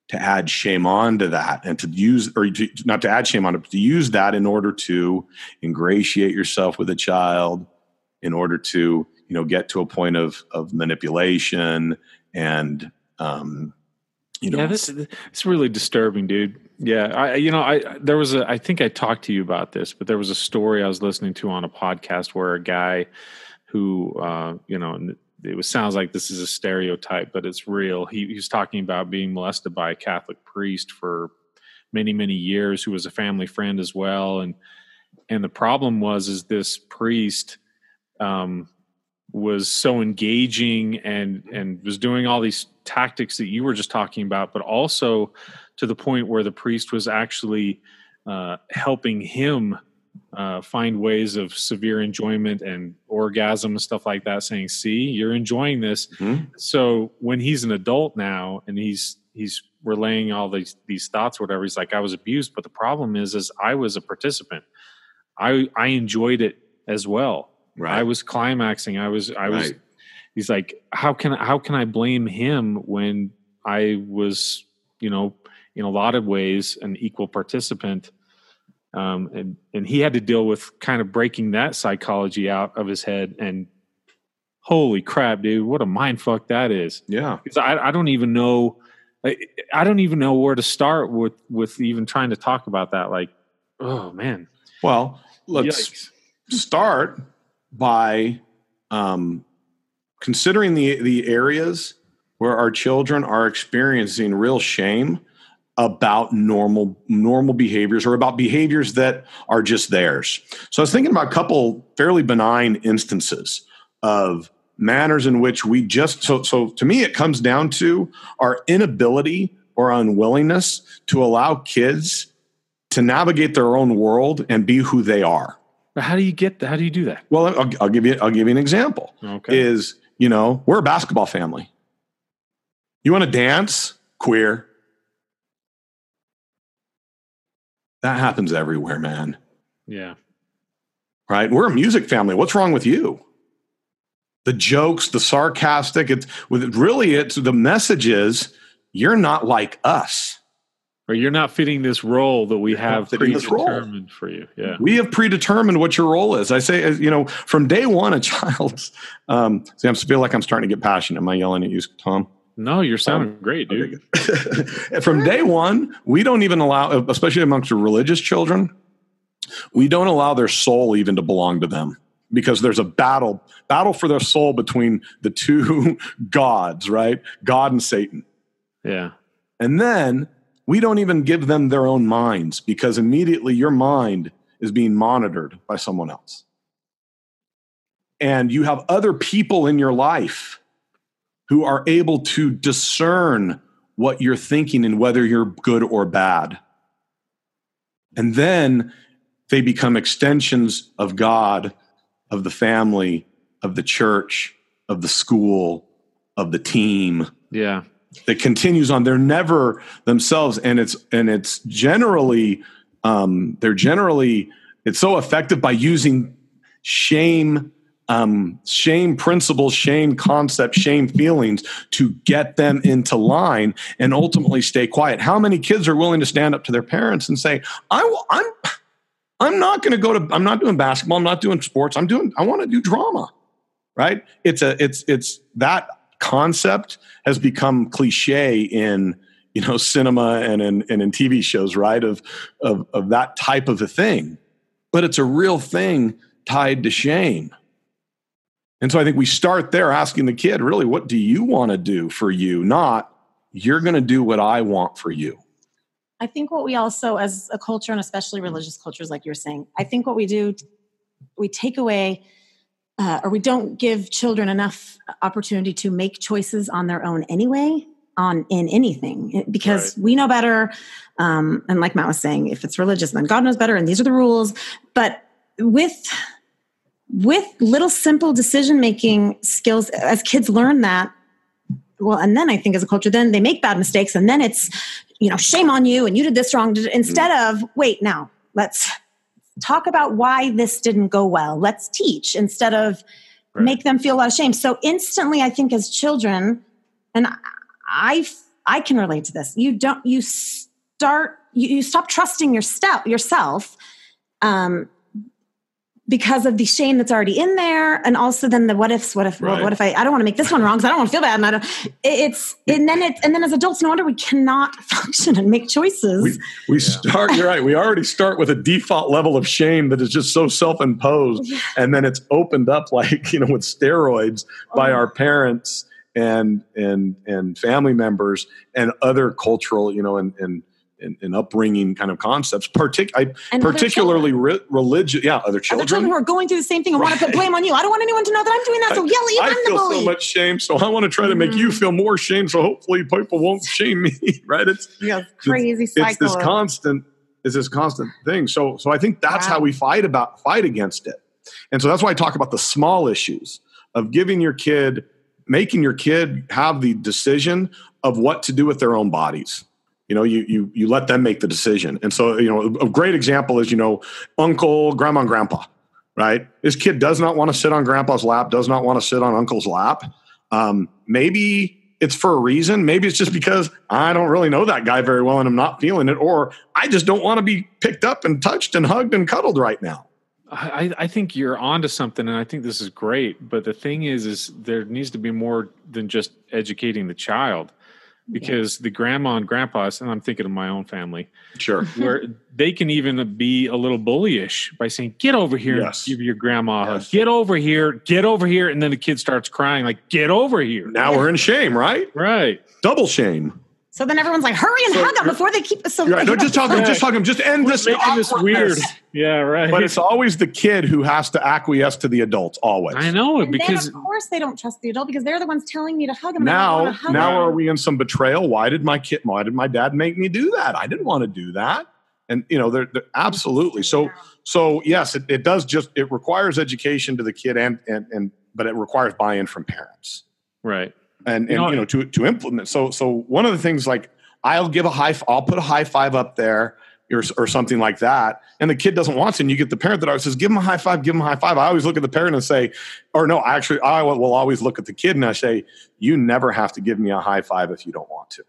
to add shame onto that and to use or to, not to add shame on it but to use that in order to ingratiate yourself with a child in order to you know get to a point of of manipulation and um you know yeah, this it's really disturbing, dude. Yeah, I you know I there was a I think I talked to you about this, but there was a story I was listening to on a podcast where a guy who uh, you know it sounds like this is a stereotype, but it's real. He, he was talking about being molested by a Catholic priest for many many years, who was a family friend as well, and and the problem was is this priest um, was so engaging and and was doing all these tactics that you were just talking about, but also to the point where the priest was actually uh, helping him uh, find ways of severe enjoyment and orgasm and stuff like that. Saying, "See, you're enjoying this." Mhm. So when he's an adult now and he's he's relaying all these these thoughts, or whatever, he's like, "I was abused," but the problem is, is I was a participant. I I enjoyed it as well. I was climaxing. I was I was Right. he's like how can how can I blame him when I was, you know, in a lot of ways an equal participant. Um, and and he had to deal with kind of breaking that psychology out of his head and holy crap, dude, what a mind fuck that is. yeah Because I, I don't even know I, I don't even know where to start with with even trying to talk about that. Like, oh man. well let's Yikes. start by um, considering the the areas where our children are experiencing real shame about normal normal behaviors or about behaviors that are just theirs. So I was thinking about a couple fairly benign instances of manners in which we just so so to me it comes down to our inability or unwillingness to allow kids to navigate their own world and be who they are. But how do you get that? How do you do that? Well, I'll, I'll give you I'll give you an example. Okay. Is you know we're a basketball family. You want to dance? Queer. That happens everywhere, man. yeah. Right? We're a music family. What's wrong with you? The jokes, the sarcastic. It's with really it's the message is you're not like us. Or you're not fitting this role that we have predetermined for you. Yeah. We have predetermined what your role is. I say, you know, from day one, a child's. Um, see, I feel like I'm starting to get passionate. Am I yelling at you, Tom? No, you're sounding Um, great, dude. from day one, we don't even allow, especially amongst religious children, we don't allow their soul even to belong to them because there's a battle, battle for their soul between the two gods, right? God and Satan. Yeah. And then we don't even give them their own minds because immediately your mind is being monitored by someone else. And you have other people in your life who are able to discern what you're thinking and whether you're good or bad. And then they become extensions of God, of the family, of the church, of the school, of the team Yeah. that continues on they're never themselves and it's and it's generally um they're generally it's so effective by using shame um shame principles shame concepts shame feelings to get them into line and ultimately stay quiet how many kids are willing to stand up to their parents and say i will i'm i'm not going to go to i'm not doing basketball i'm not doing sports i'm doing i want to do drama right it's a it's it's that concept has become cliche in you know cinema and in and in TV shows, right? Of of of that type of a thing, but it's a real thing tied to shame. And so I think we start there asking the kid, really, what do you want to do for you? Not you're going to do what I want for you. I think what we also, as a culture, and especially religious cultures, like you're saying, I think what we do, we take away uh, or we don't give children enough opportunity to make choices on their own anyway on in anything because we know better um, and like matt was saying if it's religious then god knows better and these are the rules but with with little simple decision making skills as kids learn that well and then i think as a culture then they make bad mistakes and then it's you know shame on you and you did this wrong. Instead of wait now let's talk about why this didn't go well. Let's teach instead of Right. make them feel a lot of shame. So instantly i think as children and i i can relate to this you don't you start you, you stop trusting your step yourself um because of the shame that's already in there and also then the what ifs what if well, Right. what if i i don't want to make this one wrong because i don't want to feel bad and i don't it- it's and then it and then as adults no wonder we cannot function and make choices We we start. You're right. We already start with a default level of shame that is just so self-imposed, and then it's opened up like you know with steroids by Oh. our parents and and and family members and other cultural you know and and and, and upbringing kind of concepts. Partic- I, And particularly re- religious. Yeah, other other children. children who are going through the same thing and want to put blame on you i don't want anyone to know that i'm doing that so yell I I'm the feel bully so much shame, so I want to try to make you Mhm. feel more shame. So hopefully, people won't shame me. Right? It's yeah, crazy it's cycle this constant It's this constant thing so so i think that's Wow. how we fight about fight against it and so that's why i talk about the small issues of giving your kid making your kid have the decision of what to do with their own bodies you know you you you let them make the decision and so you know a great example is you know uncle grandma and grandpa right this kid does not want to sit on grandpa's lap does not want to sit on uncle's lap um, maybe it's for a reason. Maybe it's just because I don't really know that guy very well and I'm not feeling it, or I just don't want to be picked up and touched and hugged and cuddled right now. I, I think you're onto something, and I think this is great. But the thing is, is there needs to be more than just educating the child, because the grandma and grandpas, and I'm thinking of my own family, Sure. where they can even be a little bullyish by saying, "Get over here Yes. and give your grandma a hug. Yes. Get over here, get over here," and then the kid starts crying, like, "Get over here!" Now we're in shame, right? Right. Double shame. So then everyone's like, hurry and So hug them before they keep us so right. No, just hug him. Just hug him. Just end this. making this weird. Yeah, right. But it's always the kid who has to acquiesce to the adults. Always. I know And because then of course they don't trust the adult because they're the ones telling me to hug them. Now, hug now them. are we in some betrayal? Why did my kid? Why did my dad make me do that? I didn't want to do that. And you know, they're, they're absolutely so. So yes, it, it does. Just it requires education to the kid, and and and but it requires buy-in from parents. right. And You and know- you know to to implement. So so one of the things like I'll give a high, I'll put a high five up there or, or something like that, and the kid doesn't want to, and you get the parent that always says, "Give him a high five, give him a high five. I always look at the parent and say, or no, actually, I will always look at the kid and I say, "You never have to give me a high five if you don't want to."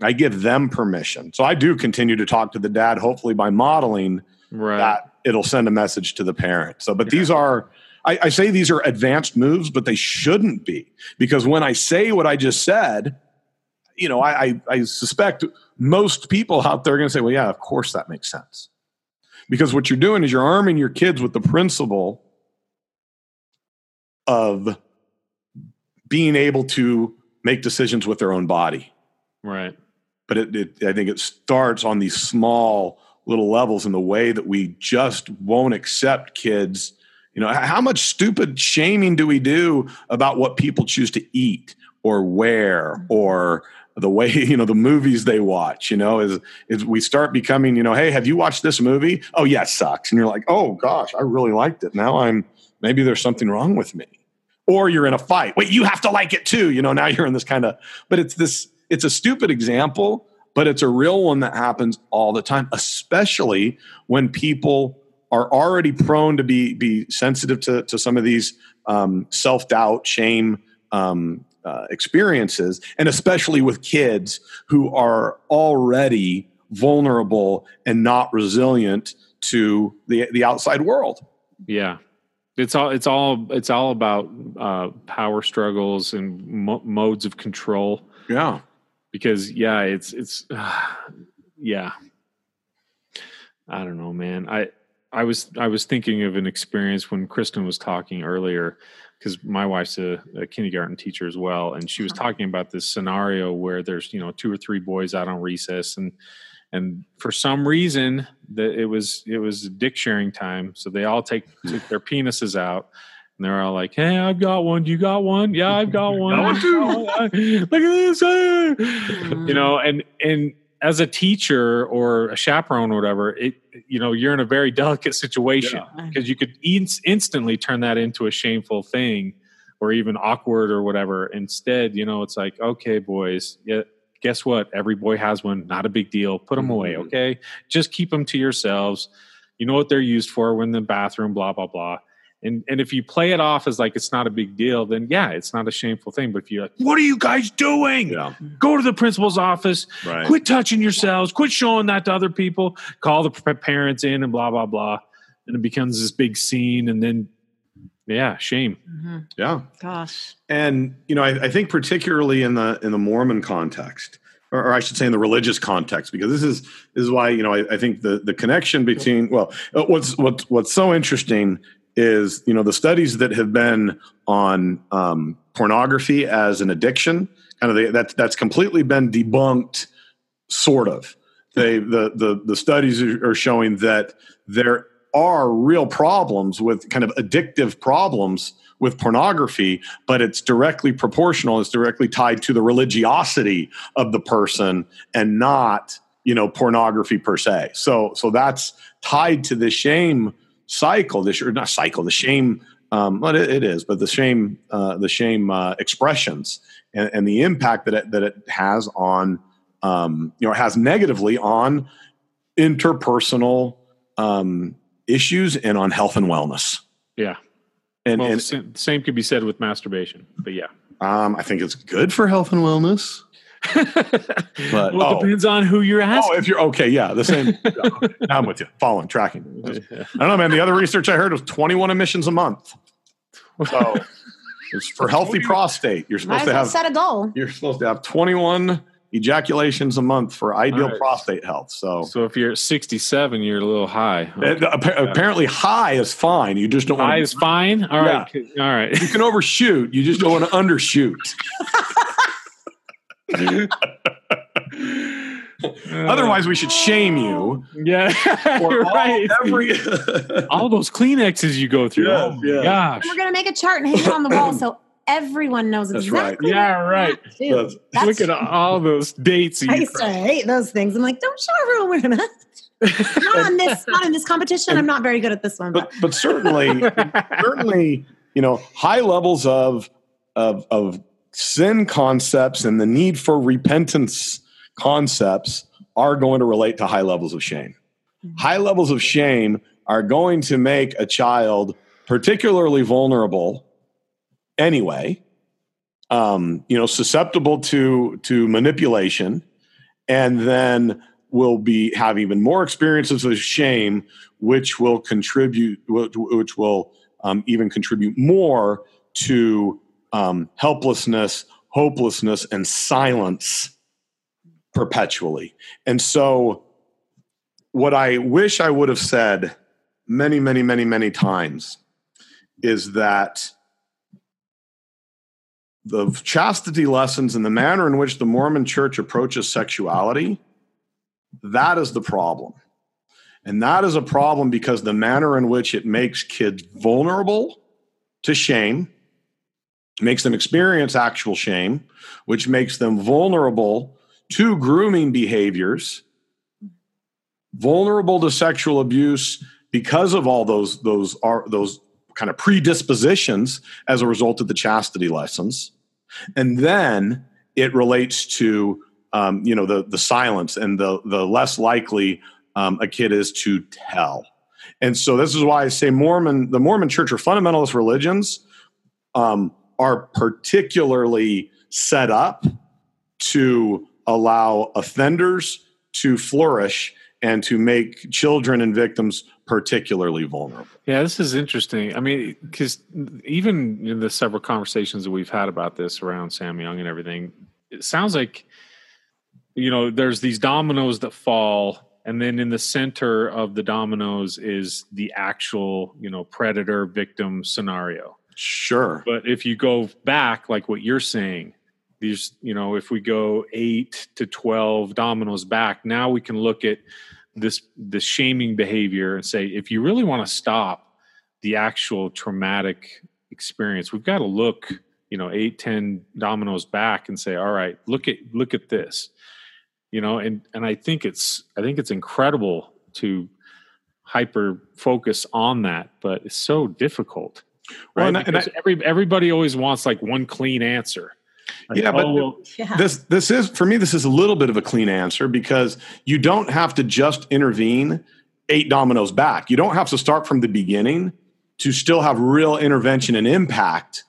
I give them permission, so I do continue to talk to the dad, hopefully by modeling Right. that it'll send a message to the parent. So, but these are, I, I say these are advanced moves, but they shouldn't be because when I say what I just said, you know, I, I, I suspect most people out there are going to say, well, yeah, of course that makes sense. Because what you're doing is you're arming your kids with the principle of being able to make decisions with their own body right. but it, it, I think it starts on these small little levels in the way that we just won't accept kids. You know, how much stupid shaming do we do about what people choose to eat or wear mm-hmm. or the way you know the movies they watch? You know, is is we start becoming you know, hey, have you watched this movie? Oh yeah, it sucks, and you're like, oh gosh, I really liked it. Now I'm maybe there's something wrong with me. Or you're in a fight. Wait, you have to like it too. You know, now you're in this kind of, but it's this, it's a stupid example, but it's a real one that happens all the time, especially when people are already prone to be be sensitive to, to some of these um, self doubt, shame um, uh, experiences, and especially with kids who are already vulnerable and not resilient to the the outside world. Yeah. It's all it's all it's all about uh, power struggles and mo- modes of control. Yeah, because yeah it's it's yeah i don't know man i i was i was thinking of an experience when kristen was talking earlier because my wife's a, a kindergarten teacher as well and she was talking about this scenario where there's you know two or three boys out on recess and and for some reason that it was it was dick sharing time so they all take took their penises out and they're all like, "Hey, I've got one. You got one? Yeah, I've got one. Got one too. Look at this." ah." You know, and and as a teacher or a chaperone or whatever, it you know you're in a very delicate situation because you could in- instantly turn that into a shameful thing or even awkward or whatever. Instead, you know, it's like, okay, boys, yeah. Guess what? Every boy has one. Not a big deal. Put them away, Mhm. okay? Just keep them to yourselves. You know what they're used for when in the bathroom, blah blah blah. And and if you play it off as like it's not a big deal, then yeah, it's not a shameful thing. But if you're like, what are you guys doing? yeah, Go to the principal's office. right. Quit touching yourselves. Quit showing that to other people. Call the parents in and blah blah blah. And it becomes this big scene, and then yeah, shame. Mhm. Yeah. Gosh. and you know I, I think particularly in the in the mormon context or, or i should say in the religious context because this is this is why you know i, I think the the connection between well uh, what's what's what's so interesting is you know the studies that have been on um, pornography as an addiction kind of the, that that's completely been debunked sort of they the the the studies are showing that there are real problems with kind of addictive problems with pornography, but it's directly proportional. It's directly tied to the religiosity of the person and not, you know, pornography per se. So, so that's tied to the shame cycle. This or not cycle, the shame. Um, well, it, it is, but the shame, uh, the shame uh, expressions and, and the impact that it, that it has on, um, you know, it has negatively on interpersonal um, issues and on health and wellness. Yeah. And, Well, and same, same could be said with masturbation, but yeah. um, I think it's good for health and wellness. But- well, oh. it depends on who you're Oh, asking. if you're okay, yeah, the same. yeah, okay. I'm with you. Following, tracking. Just- I don't know, man. The other research I heard was 21 emissions a month. So it's for healthy prostate. You're supposed as to well have set a goal. you're supposed to have 21 ejaculations a month for ideal All right. prostate health. So so if you're at 67, you're a little high. Uh, appa- apparently, high is fine. You just don't want High to is fine. All right. All right. You can overshoot. You just don't want to undershoot. Otherwise, we should shame you. yeah, for you're all- right. every- all those Kleenexes you go through. Yes, oh my yes. gosh. We're gonna make a chart and hang it on the wall so everyone knows That's right. exactly. Yeah, right. That's- That's- Look at all those dates. I used to hate those things. I'm like, don't show everyone we're gonna. not on this, not in this competition. I'm not very good at this one, but but but certainly certainly you know high levels of of of sin concepts and the need for repentance concepts are going to relate to high levels of shame. High levels of shame are going to make a child particularly vulnerable anyway um, you know susceptible to to manipulation and then will be have even more experiences of shame which will contribute which, which will um, even contribute more to um, helplessness hopelessness and silence perpetually. And so what i wish i would have said many many many many times is that the chastity lessons and the manner in which the mormon church approaches sexuality that is the problem. And that is a problem because the manner in which it makes kids vulnerable to shame, makes them experience actual shame, which makes them vulnerable to grooming behaviors, vulnerable to sexual abuse because of all those those are those kind of predispositions as a result of the chastity lessons. And then it relates to um, you know the the silence and the the less likely um, a kid is to tell. And so this is why I say Mormon, the Mormon Church or fundamentalist religions um, are particularly set up to allow offenders to flourish and to make children and victims particularly vulnerable. Yeah, this is interesting. I mean, because even in the several conversations that we've had about this around Sam Young and everything, it sounds like you know there's these dominoes that fall, and then in the center of the dominoes is the actual you know predator victim scenario. Sure. But if you go back, like what you're saying, these, you know, if we go eight to 12 dominoes back, now we can look at this, this shaming behavior and say, if you really want to stop the actual traumatic experience, we've got to look, you know, eight, 10 dominoes back and say, all right, look at, look at this, you know, and, and I think it's, I think it's incredible to hyper focus on that, but it's so difficult Well, right? and I- every everybody always wants like one clean answer. Like, Yeah, but- oh, well, yeah. This this is for me this is a little bit of a clean answer because you don't have to just intervene eight dominoes back. You don't have to start from the beginning to still have real intervention and impact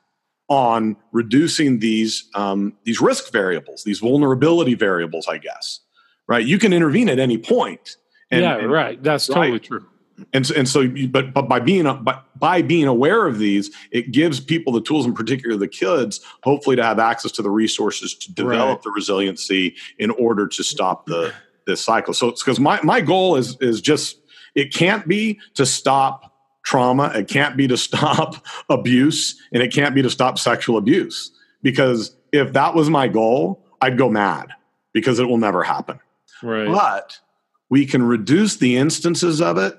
on reducing these um, these risk variables, these vulnerability variables, I guess. Right? You can intervene at any point. And, yeah, and- right. That's right. totally true. And so, and so you, but but by being by, by being aware of these it gives people the tools in particular the kids hopefully to have access to the resources to develop Right. the resiliency in order to stop the this cycle so it's because my my goal is is just it can't be to stop trauma it can't be to stop abuse and it can't be to stop sexual abuse because if that was my goal i'd go mad because it will never happen Right. but we can reduce the instances of it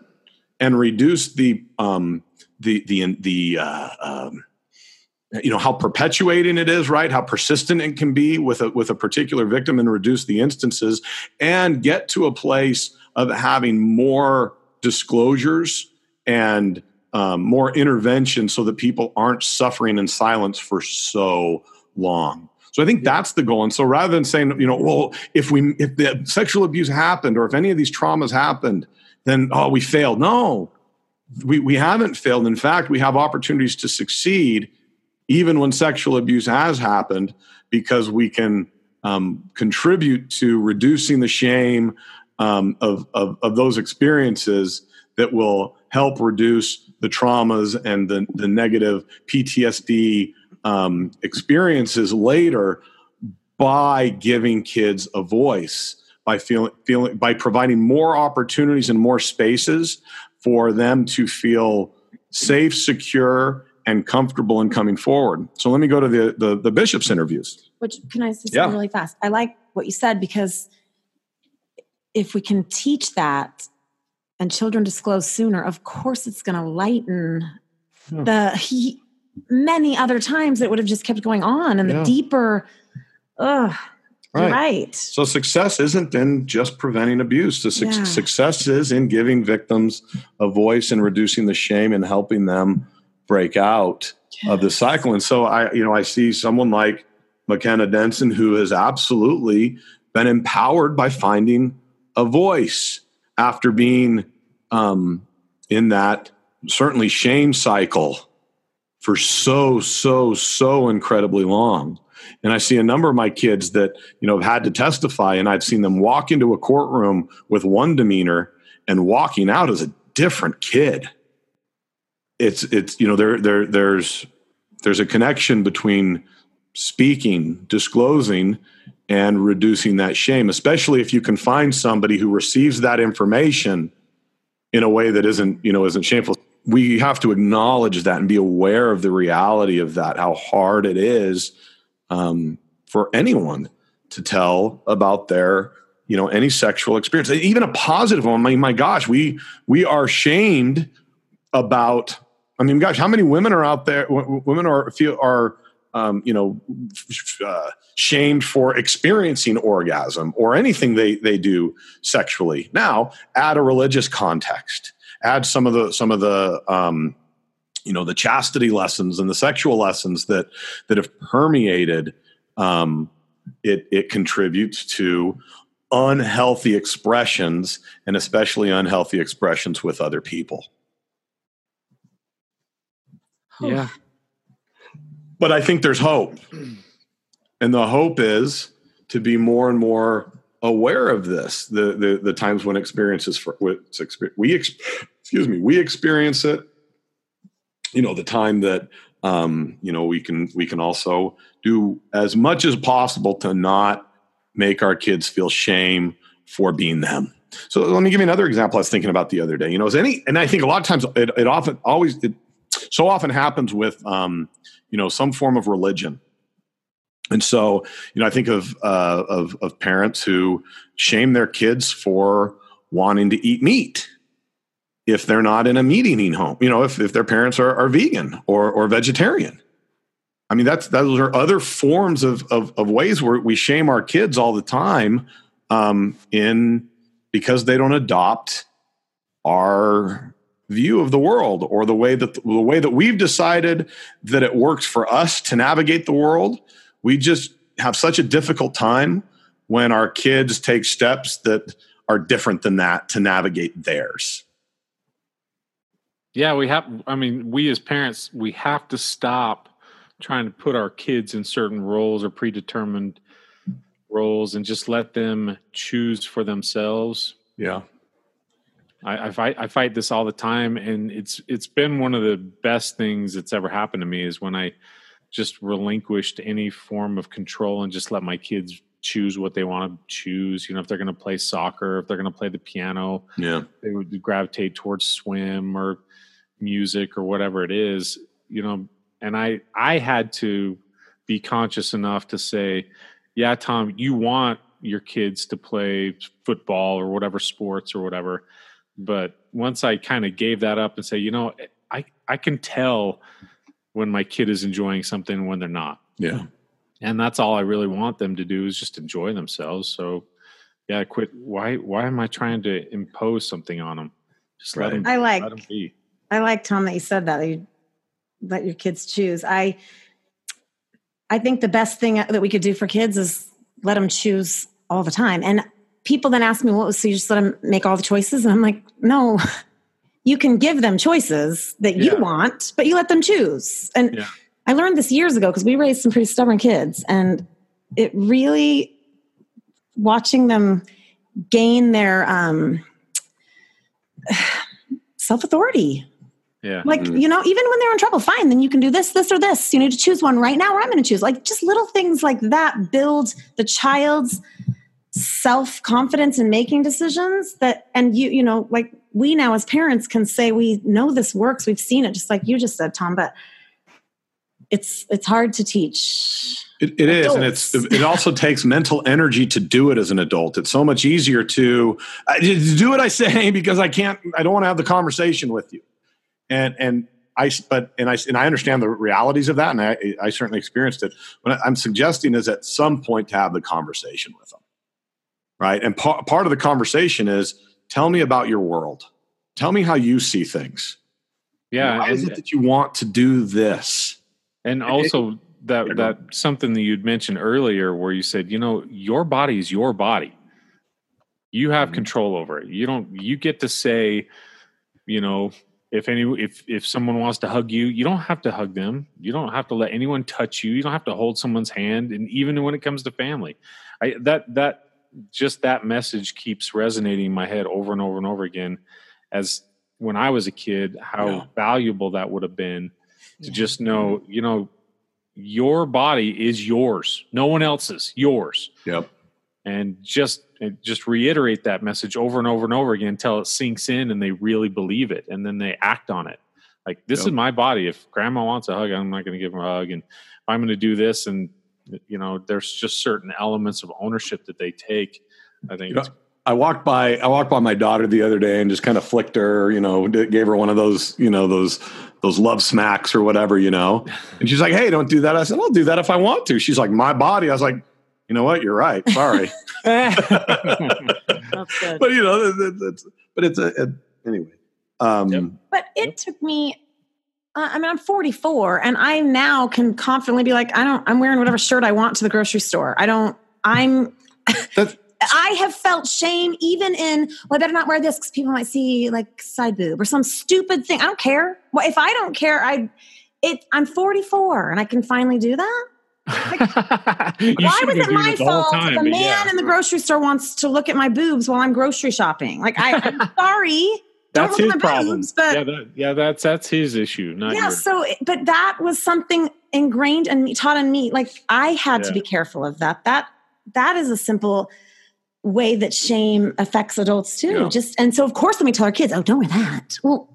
and reduce the um, the the the uh, um, you know how perpetuating it is, right? How persistent it can be with a with a particular victim, and reduce the instances, and get to a place of having more disclosures and um, more intervention, so that people aren't suffering in silence for so long. So I think that's the goal. And so rather than saying, you know, well, if we if the sexual abuse happened or if any of these traumas happened, then oh, we failed. No, we we haven't failed. In fact, we have opportunities to succeed even when sexual abuse has happened because we can um, contribute to reducing the shame um, of, of of those experiences that will help reduce the traumas and the, the negative PTSD um, experiences later by giving kids a voice by feeling feeling by providing more opportunities and more spaces for them to feel safe secure and comfortable in coming forward. So let me go to the the, the bishop's interviews. Which can I say Yeah. really fast? I like what you said because if we can teach that and children disclose sooner, of course it's going to lighten Hmm. the he, many other times it would have just kept going on and Yeah. the deeper. Ugh, you're Right. right. So success isn't in just preventing abuse. The suc- Yeah. success is in giving victims a voice and reducing the shame and helping them break out of the cycle. And so I, you know, I see someone like McKenna Denson who has absolutely been empowered by finding a voice after being um, in that certainly shame cycle for so, so, so incredibly long. And I see a number of my kids that, you know, have had to testify, and I've seen them walk into a courtroom with one demeanor and walking out as a different kid. It's it's you know there there there's there's a connection between speaking, disclosing, and reducing that shame, especially if you can find somebody who receives that information in a way that isn't you know isn't shameful. We have to acknowledge that and be aware of the reality of that, how hard it is um, for anyone to tell about their you know any sexual experience. Even a positive one I mean, my gosh we we are shamed about i mean gosh how many women are out there w- women are feel are um, you know uh, shamed for experiencing orgasm or anything they they do sexually. Now add a religious context. Add some of the some of the um, you know the chastity lessons and the sexual lessons that that have permeated um, it it contributes to unhealthy expressions and especially unhealthy expressions with other people. Yeah. but i think there's hope. And the hope is to be more and more aware of this the the, the times when experiences for with- we excuse me we experience it you know the time that um, you know we can we can also do as much as possible to not make our kids feel shame for being them. So let me give you another example i was thinking about the other day. You know is any and i think a lot of times it, it often always it so often happens with um, you know some form of religion. And so you know i think of uh, of, of parents who shame their kids for wanting to eat meat if they're not in a meat eating home, you know, if, if their parents are, are vegan or, or vegetarian. I mean, that's those are other forms of, of, of ways where we shame our kids all the time um, in because they don't adopt our view of the world or the way that the way that we've decided that it works for us to navigate the world. We just have such a difficult time when our kids take steps that are different than that to navigate theirs. Yeah, we have. I mean, we as parents, we have to stop trying to put our kids in certain roles or predetermined roles and just let them choose for themselves. Yeah. I, I fight. I fight this all the time, and it's it's been one of the best things that's ever happened to me is when I just relinquished any form of control and just let my kids choose what they want to choose. You know, if they're going to play soccer, if they're going to play the piano, Yeah. they would gravitate towards swim or music or whatever it is you know and i i had to be conscious enough to say yeah tom you want your kids to play football or whatever sports or whatever but once i kind of gave that up and say you know i i can tell when my kid is enjoying something and when they're not. Yeah. and that's all i really want them to do is just enjoy themselves. So yeah quit why why am i trying to impose something on them just let them I like let them be I like Tom that you said that you let your kids choose. I I think the best thing that we could do for kids is let them choose all the time. And people then ask me, "What was so you just let them make all the choices?" And I'm like, "No, you can give them choices that you want, but you let them choose." And Yeah. I learned this years ago because we raised some pretty stubborn kids, and it really watching them gain their um, self authority. Yeah Like, Mhm. you know, even when they're in trouble, fine, then you can do this, this, or this. You need to choose one right now, or I'm going to choose. Like, just little things like that build the child's self confidence in making decisions that, and you, you know, like we now as parents can say, we know this works, we've seen it, just like you just said, Tom, but it's it's hard to teach. It, it is, and it's it also takes mental energy to do it as an adult. It's so much easier to, uh, to do what I say because I can't. I don't want to have the conversation with you, and and I but and I and I understand the realities of that, and I I certainly experienced it. What I'm suggesting is at some point to have the conversation with them, right? And pa- part of the conversation is tell me about your world. Tell me how you see things. Yeah, Why is it that you want to do this? And also that that something that you'd mentioned earlier where you said, you know, your body is your body. You have Mm-hmm. control over it. You don't you get to say, you know, if any if if someone wants to hug you, you don't have to hug them. You don't have to let anyone touch you. You don't have to hold someone's hand and even when it comes to family. I that that just that message keeps resonating in my head over and over and over again as when I was a kid how Yeah. valuable that would have been to just know, mm-hmm. you know, your body is yours, no one else's, yours. Yep. And just and just reiterate that message over and over and over again until it sinks in and they really believe it and then they act on it. Like this Yep. is my body. If grandma wants a hug, I'm not going to give her a hug. And if I'm going to do this, and you know, there's just certain elements of ownership that they take. I think You know, it's I walked by I walked by my daughter the other day and just kind of flicked her, you know, gave her one of those, you know, those those love smacks or whatever, you know. And she's like, "Hey, don't do that." I said, "I'll do that if I want to." She's like, "My body." I was like, "You know what? You're right. Sorry." But you know, that- that- that's but it's a, a anyway. Um Yep. But it took me. Uh, I mean, I'm 44, and I now can confidently be like, I don't. I'm wearing whatever shirt I want to the grocery store. I don't. I'm. I have felt shame even in. Well, I better not wear this because people might see like side boob or some stupid thing. I don't care. Well, if I don't care, I. It. I'm 44, and I can finally do that. You Why was it my it the whole fault? time, the man yeah. in the grocery store wants to look at my boobs while I'm grocery shopping. Like I, I'm sorry. Don't That's look his my problem. boobs, but yeah, that, yeah, that's that's his issue, not yeah yours. so but that was something ingrained and taught in me like i had to be careful of that that that is a simple way that shame affects adults too Yeah. just and so of course when we tell our kids oh don't wear that well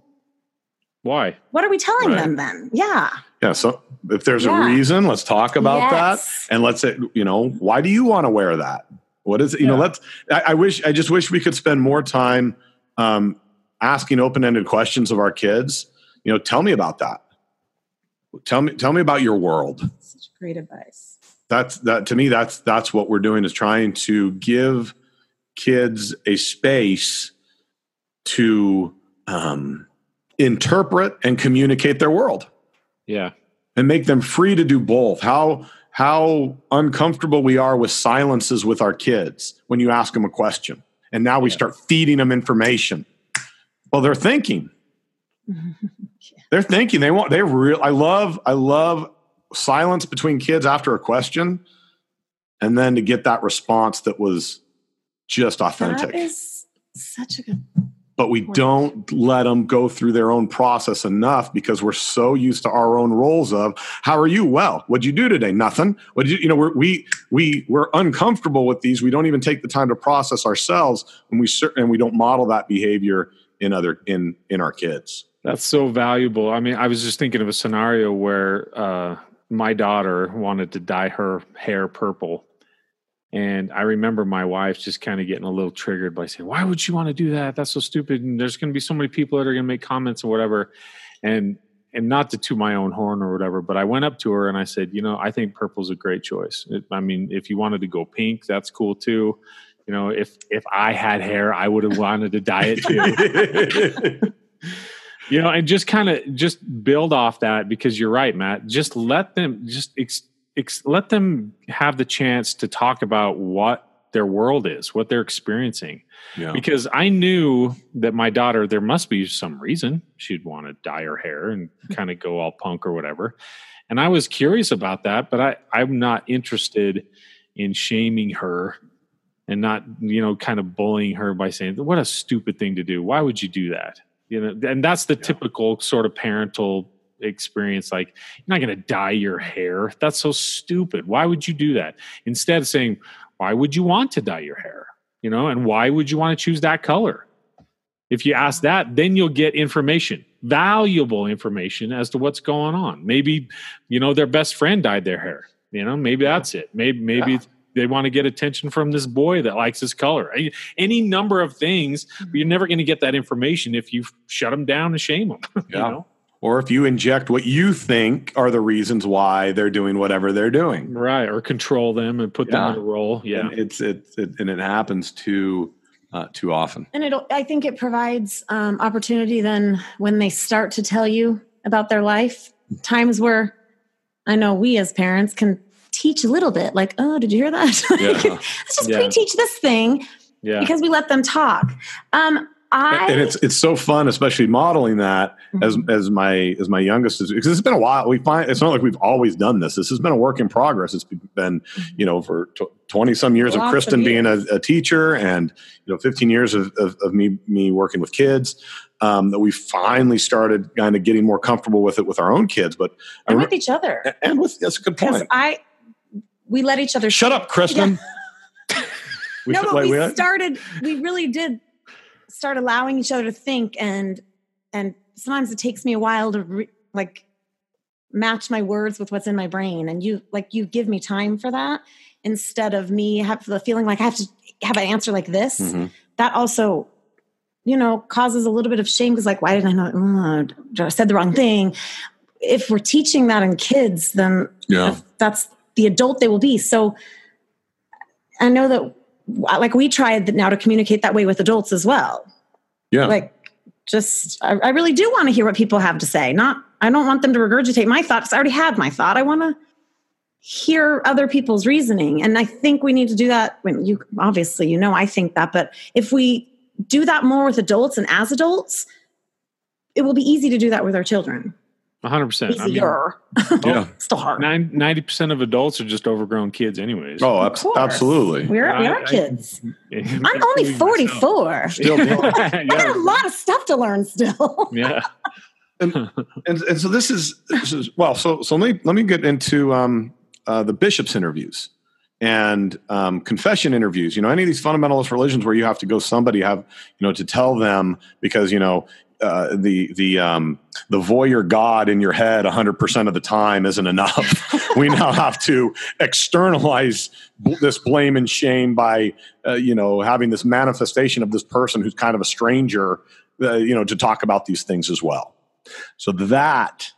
Why? what are we telling Right. them then yeah yeah, so if there's Yeah. a reason, let's talk about Yes. that and let's say, you know, why do you want to wear that? What is it? You know, let's I, I wish I just wish we could spend more time um asking open-ended questions of our kids. You know, tell me about that. Tell me tell me about your world. such great advice that's that to me that's that's what we're doing is trying to give kids a space to um, interpret and communicate their world Yeah. And make them free to do both. How how uncomfortable we are with silences with our kids when you ask them a question. And now we Yeah. start feeding them information. Well they're thinking. They're thinking. They want they real i love i love silence between kids after a question and then to get that response that was just authentic. that is such a good but we don't let them go through their own process enough because we're so used to our own roles of how are you? Well what'd you do today? Nothing. What did you you know we're, we we we're uncomfortable with these. We don't even take the time to process ourselves and we cer- and we don't model that behavior in other in in our kids. That's so valuable. I mean, I was just thinking of a scenario where uh, my daughter wanted to dye her hair purple. And I remember my wife just kind of getting a little triggered by saying, Why would you want to do that? That's so stupid. And there's going to be so many people that are going to make comments or whatever. And and not to toot my own horn or whatever, but I went up to her and I said, You know, I think purple's a great choice. It, I mean, if you wanted to go pink, that's cool too. You know, if if I had hair, I would have wanted to dye it too you know and just kind of just build off that because you're right matt just let them just ex, ex, let them have the chance to talk about what their world is what they're experiencing. Yeah. Because i knew that my daughter there must be some reason she'd want to dye her hair and hmm. kind of go all punk or whatever. And i was curious about that but i i'm not interested in shaming her and not you know kind of bullying her by saying what a stupid thing to do. Why would you do that? You know and that's the typical sort of parental experience like you're not going to dye your hair that's so stupid why would you do that instead of saying why would you want to dye your hair you know and why would you want to choose that color If you ask that, then you'll get information, valuable information as to what's going on. Maybe, you know, their best friend dyed their hair. You know, maybe that's it. Maybe maybe Yeah. they want to get attention from this boy that likes his color. Any number of things. But you're never going to get that information if you shut them down and shame them. you Yeah. know? Or if you inject what you think are the reasons why they're doing whatever they're doing. Right. Or control them and put Yeah. them in a role. Yeah. And it's it's it, and it happens too uh, too often. And it, I think it provides um, opportunity then when they start to tell you about their life. Times where I know we as parents can teach a little bit, like, oh, did you hear that? Like, Yeah. Let's just Yeah. pre-teach this thing Yeah. because we let them talk. Um, I and it's it's so fun, especially modeling that as as my as my youngest is because it's been a while. We find it's not like we've always done this. This has been a work in progress. It's been you know for twenty some years of Lots of Kristen being a, a teacher and you know fifteen years of, of, of me me working with kids. Um, that we finally started kind of getting more comfortable with it with our own kids, but and with each other and with that's a good point. I we let each other Shut up, Kristen. We no, but we wait. started. We really did start allowing each other to think, and and sometimes it takes me a while to re, like match my words with what's in my brain, and you like you give me time for that instead of me have the feeling like I have to have an answer like this. Mhm. That also, you know, causes a little bit of shame because like, why did I not? Oh, I said the wrong thing. If we're teaching that in kids, then Yeah. that's the adult they will be. So I know that like we tried now to communicate that way with adults as well. Yeah. Like just I, I really do want to hear what people have to say. Not I don't want them to regurgitate my thoughts. I already had my thought. I want to hear other people's reasoning. And I think we need to do that when you obviously you know I think that, but if we do that more with adults and as adults, it will be easy to do that with our children. 100%. I mean, Easier. yeah. Still hard. 90% of adults are just overgrown kids, anyways. Oh, Of abs- course. absolutely. We're, we are I- kids. I'm I'm only 44. Still I got a lot of stuff to learn still. yeah. and, and so this is, this is well so so let me let me get into um, uh, the bishops interviews and um, confession interviews you know any of these fundamentalist religions where you have to go somebody have you know to tell them because you know uh, the the um, the voyeur God in your head 100% of the time isn't enough. we now have to externalize b- this blame and shame by uh, you know having this manifestation of this person who's kind of a stranger uh, you know to talk about these things as well. So that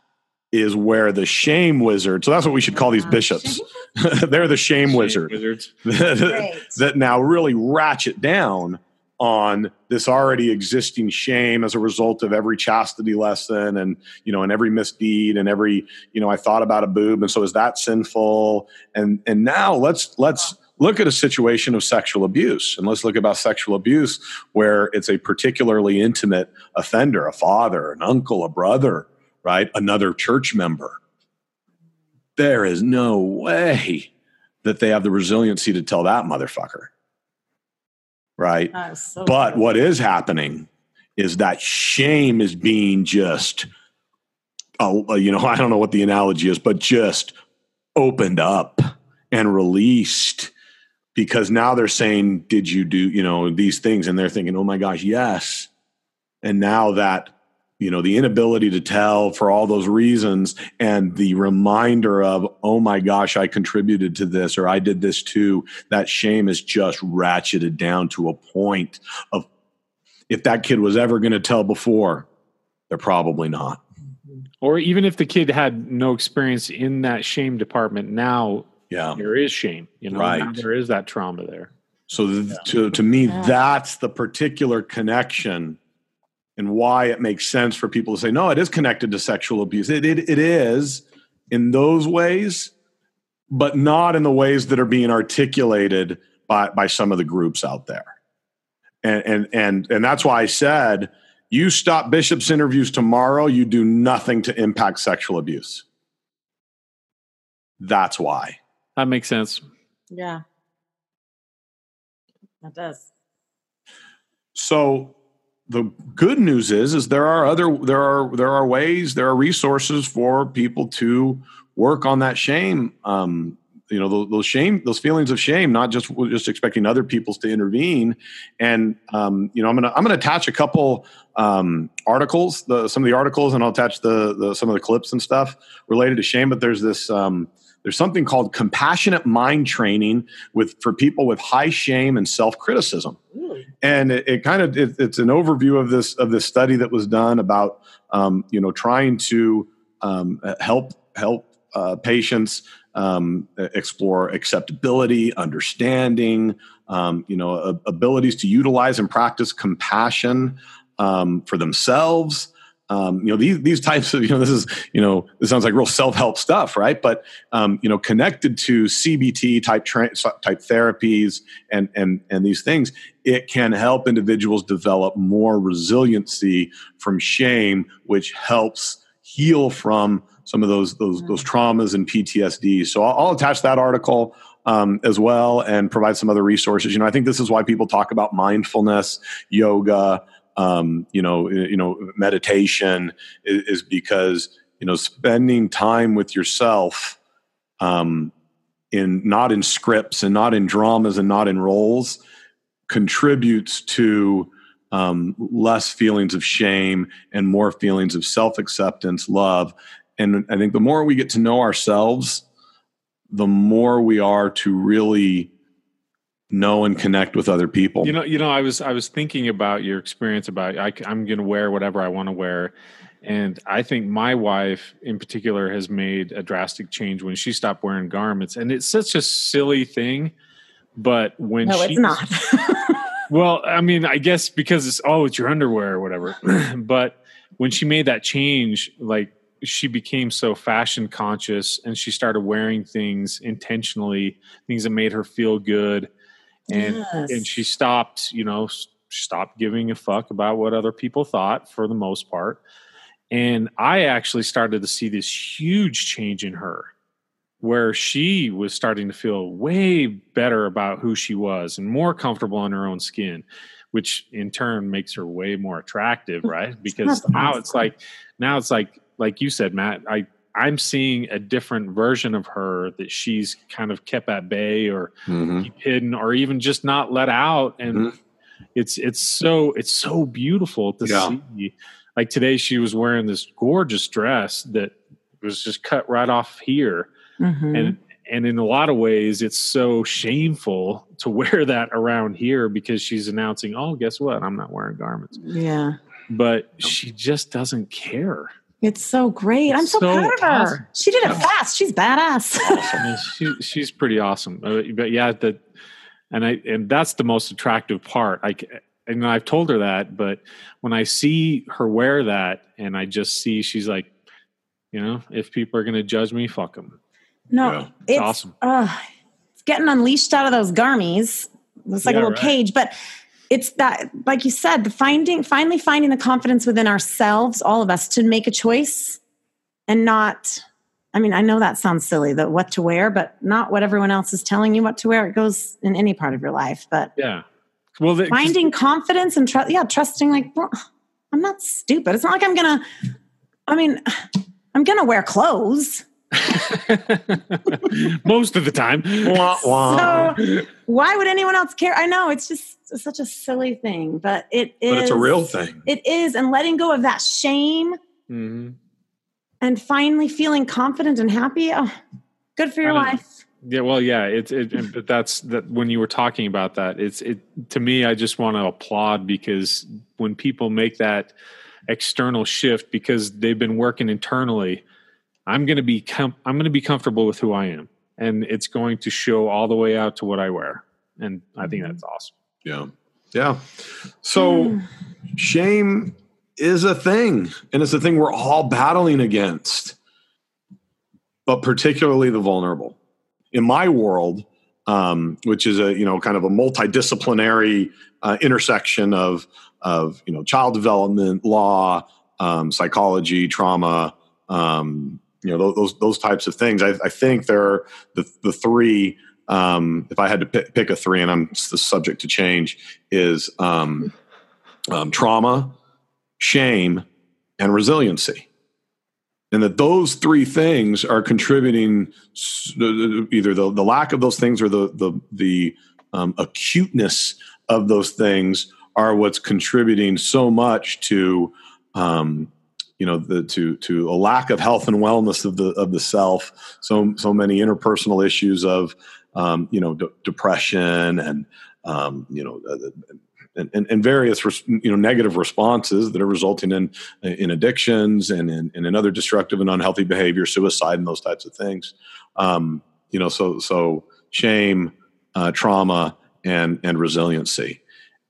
is where the shame wizard. So that's what we should call these bishops. They're the shame wizard Wizards. that, that now really ratchet down on this already existing shame as a result of every chastity lesson and you know and every misdeed and every you know I thought about a boob and so is that sinful? And and now let's let's look at a situation of sexual abuse and let's look about sexual abuse where it's a particularly intimate offender a father an uncle a brother right? Another church member. There is no way that they have the resiliency to tell that motherfucker. Right. But what is happening is that shame is being just, uh, you know, I don't know what the analogy is, but just opened up and released because now they're saying, Did you do, you know, these things? And they're thinking, Oh my gosh, yes. And now that you know the inability to tell for all those reasons and the reminder of oh my gosh i contributed to this or i did this too that shame is just ratcheted down to a point of if that kid was ever going to tell before they're probably not mm-hmm. Or even if the kid had no experience in that shame department, now yeah there is shame. You know, Right. now there is that trauma there. so th- to, to me that's the particular connection and why it makes sense for people to say no it is connected to sexual abuse it, it, it is in those ways but not in the ways that are being articulated by, by some of the groups out there and, and and and that's why i said you stop bishops interviews tomorrow you do nothing to impact sexual abuse that's why That makes sense. Yeah. That does. So the good news is is there are other there are there are ways there are resources for people to work on that shame um, you know those, those, shame those feelings of shame not just just expecting other people's to intervene. And um, you know i'm gonna i'm gonna attach a couple um, articles the some of the articles and i'll attach the, the some of the clips and stuff related to shame. But there's this um, there's something called compassionate mind training with for people with high shame and self-criticism and it, it kind of it, it's an overview of this of this study that was done about um, you know trying to um, help help uh, patients um, explore acceptability, understanding, um, you know, abilities to utilize and practice compassion um, for themselves. Um, you know, these these types of you know, this is you know, this sounds like real self help stuff, right? But um, you know, connected to CBT type tra- type therapies and and and these things, it can help individuals develop more resiliency from shame, which helps heal from some of those those those mm. traumas and PTSD. So I'll, I'll attach that article um, as well and provide some other resources. You know, I think this is why people talk about mindfulness, yoga, um, you know, you know, meditation is, is, because you know spending time with yourself um, in not in scripts and not in dramas and not in roles contributes to um, less feelings of shame and more feelings of self acceptance, love, and I think the more we get to know ourselves, the more we are to really know and connect with other people. You know, you know, I was I was thinking about your experience about I, I'm going to wear whatever I want to wear, and I think my wife in particular has made a drastic change when she stopped wearing garments, and it's such a silly thing, but when no, she, it's not. well, I mean, I guess because it's oh, it's your underwear or whatever, but when she made that change, like she became so fashion conscious and she started wearing things intentionally things that made her feel good and yes. and she stopped you know stopped giving a fuck about what other people thought for the most part. And i actually started to see this huge change in her where she was starting to feel way better about who she was and more comfortable in her own skin which in turn makes her way more attractive right? Because now it's like now it's like like you said, Matt, I I'm seeing a different version of her that she's kind of kept at bay or mm-hmm. hidden or even just not let out and mm-hmm. it's it's so it's so beautiful to yeah. see like today she was wearing this gorgeous dress that was just cut right off here mm-hmm. and and in a lot of ways it's so shameful to wear that around here because she's announcing oh guess what i'm not wearing garments yeah but she just doesn't care it's so great. I'm so, so proud of her. Awesome. She did it fast. She's badass. awesome. she, she's pretty awesome. Uh, but yeah, that and I and that's the most attractive part. I and I've told her that, but when I see her wear that, and I just see she's like, you know, if people are going to judge me, fuck them. No, yeah. it's, it's, awesome. Uh, it's getting unleashed out of those garmies. It's like yeah, a little right. cage, but it's that like you said the finding finally finding the confidence within ourselves all of us to make a choice and not i mean i know that sounds silly that what to wear but not what everyone else is telling you what to wear. It goes in any part of your life but yeah. Well the, finding confidence and trust yeah trusting like well, i'm not stupid. It's not like i'm gonna i mean i'm gonna wear clothes. Most of the time. So why would anyone else care? I know it's just such a silly thing, but it is. But it's a real thing. It is, and letting go of that shame, mm-hmm. and finally feeling confident and happy. Oh, good for your life. Yeah, well, yeah, it's it, but that's that when you were talking about that, it's it to me. I just want to applaud because when people make that external shift because they've been working internally, I'm going to be com- I'm going to be comfortable with who I am, and it's going to show all the way out to what I wear, and I think mm-hmm. that's awesome. Yeah. Yeah. So mm. shame is a thing, and it's a thing we're all battling against, but particularly the vulnerable. In my world, um, which is a you know kind of a multidisciplinary uh, intersection of of you know child development, law, um, psychology, trauma, um, you know those those types of things. I, I think there are the the three um, if I had to pick, pick, a three, and I'm the subject to change, is um, um, trauma, shame, and resiliency. and that those three things are contributing either the, the lack of those things or the the the um, acuteness of those things are what's contributing so much to um, you know the to to a lack of health and wellness of the of the self so so many interpersonal issues of um, you know de- depression and um, you know uh, and, and, and various res- you know negative responses that are resulting in in addictions and in, and in other destructive and unhealthy behavior suicide and those types of things. Um, you know so so shame uh, trauma and and resiliency.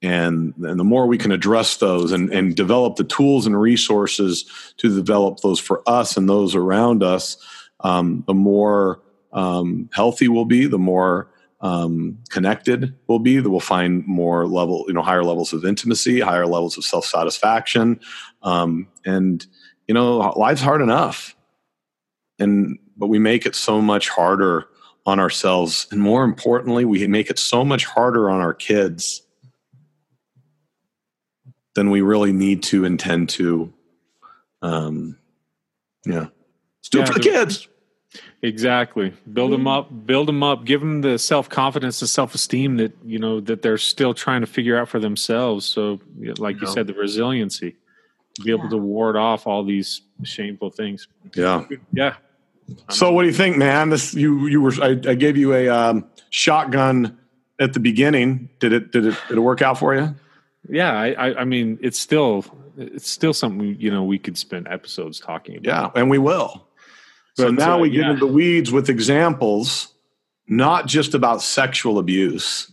And and the more we can address those and and develop the tools and resources to develop those for us and those around us um, the more um, healthy we'll be the more um, connected we'll be that we'll find more level you know higher levels of intimacy higher levels of self-satisfaction. Um, and you know life's hard enough. And but we make it so much harder on ourselves. And more importantly we make it so much harder on our kids than we really need to intend to. Um yeah. Let's do Yeah, it for the kids Exactly. Build them up. Build them up. Give them the self confidence and self esteem that you know that they're still trying to figure out for themselves. So, like you Yeah. said, the resiliency to be able Yeah. to ward off all these shameful things. yeah Yeah. so what do you think man this you you were i, I gave you a um, shotgun at the beginning did it did it did it work out for you Yeah. I, I, I mean, it's still it's still something you know we could spend episodes talking about. Yeah, and we will. So But, now we get yeah. into the weeds with examples, not just about sexual abuse,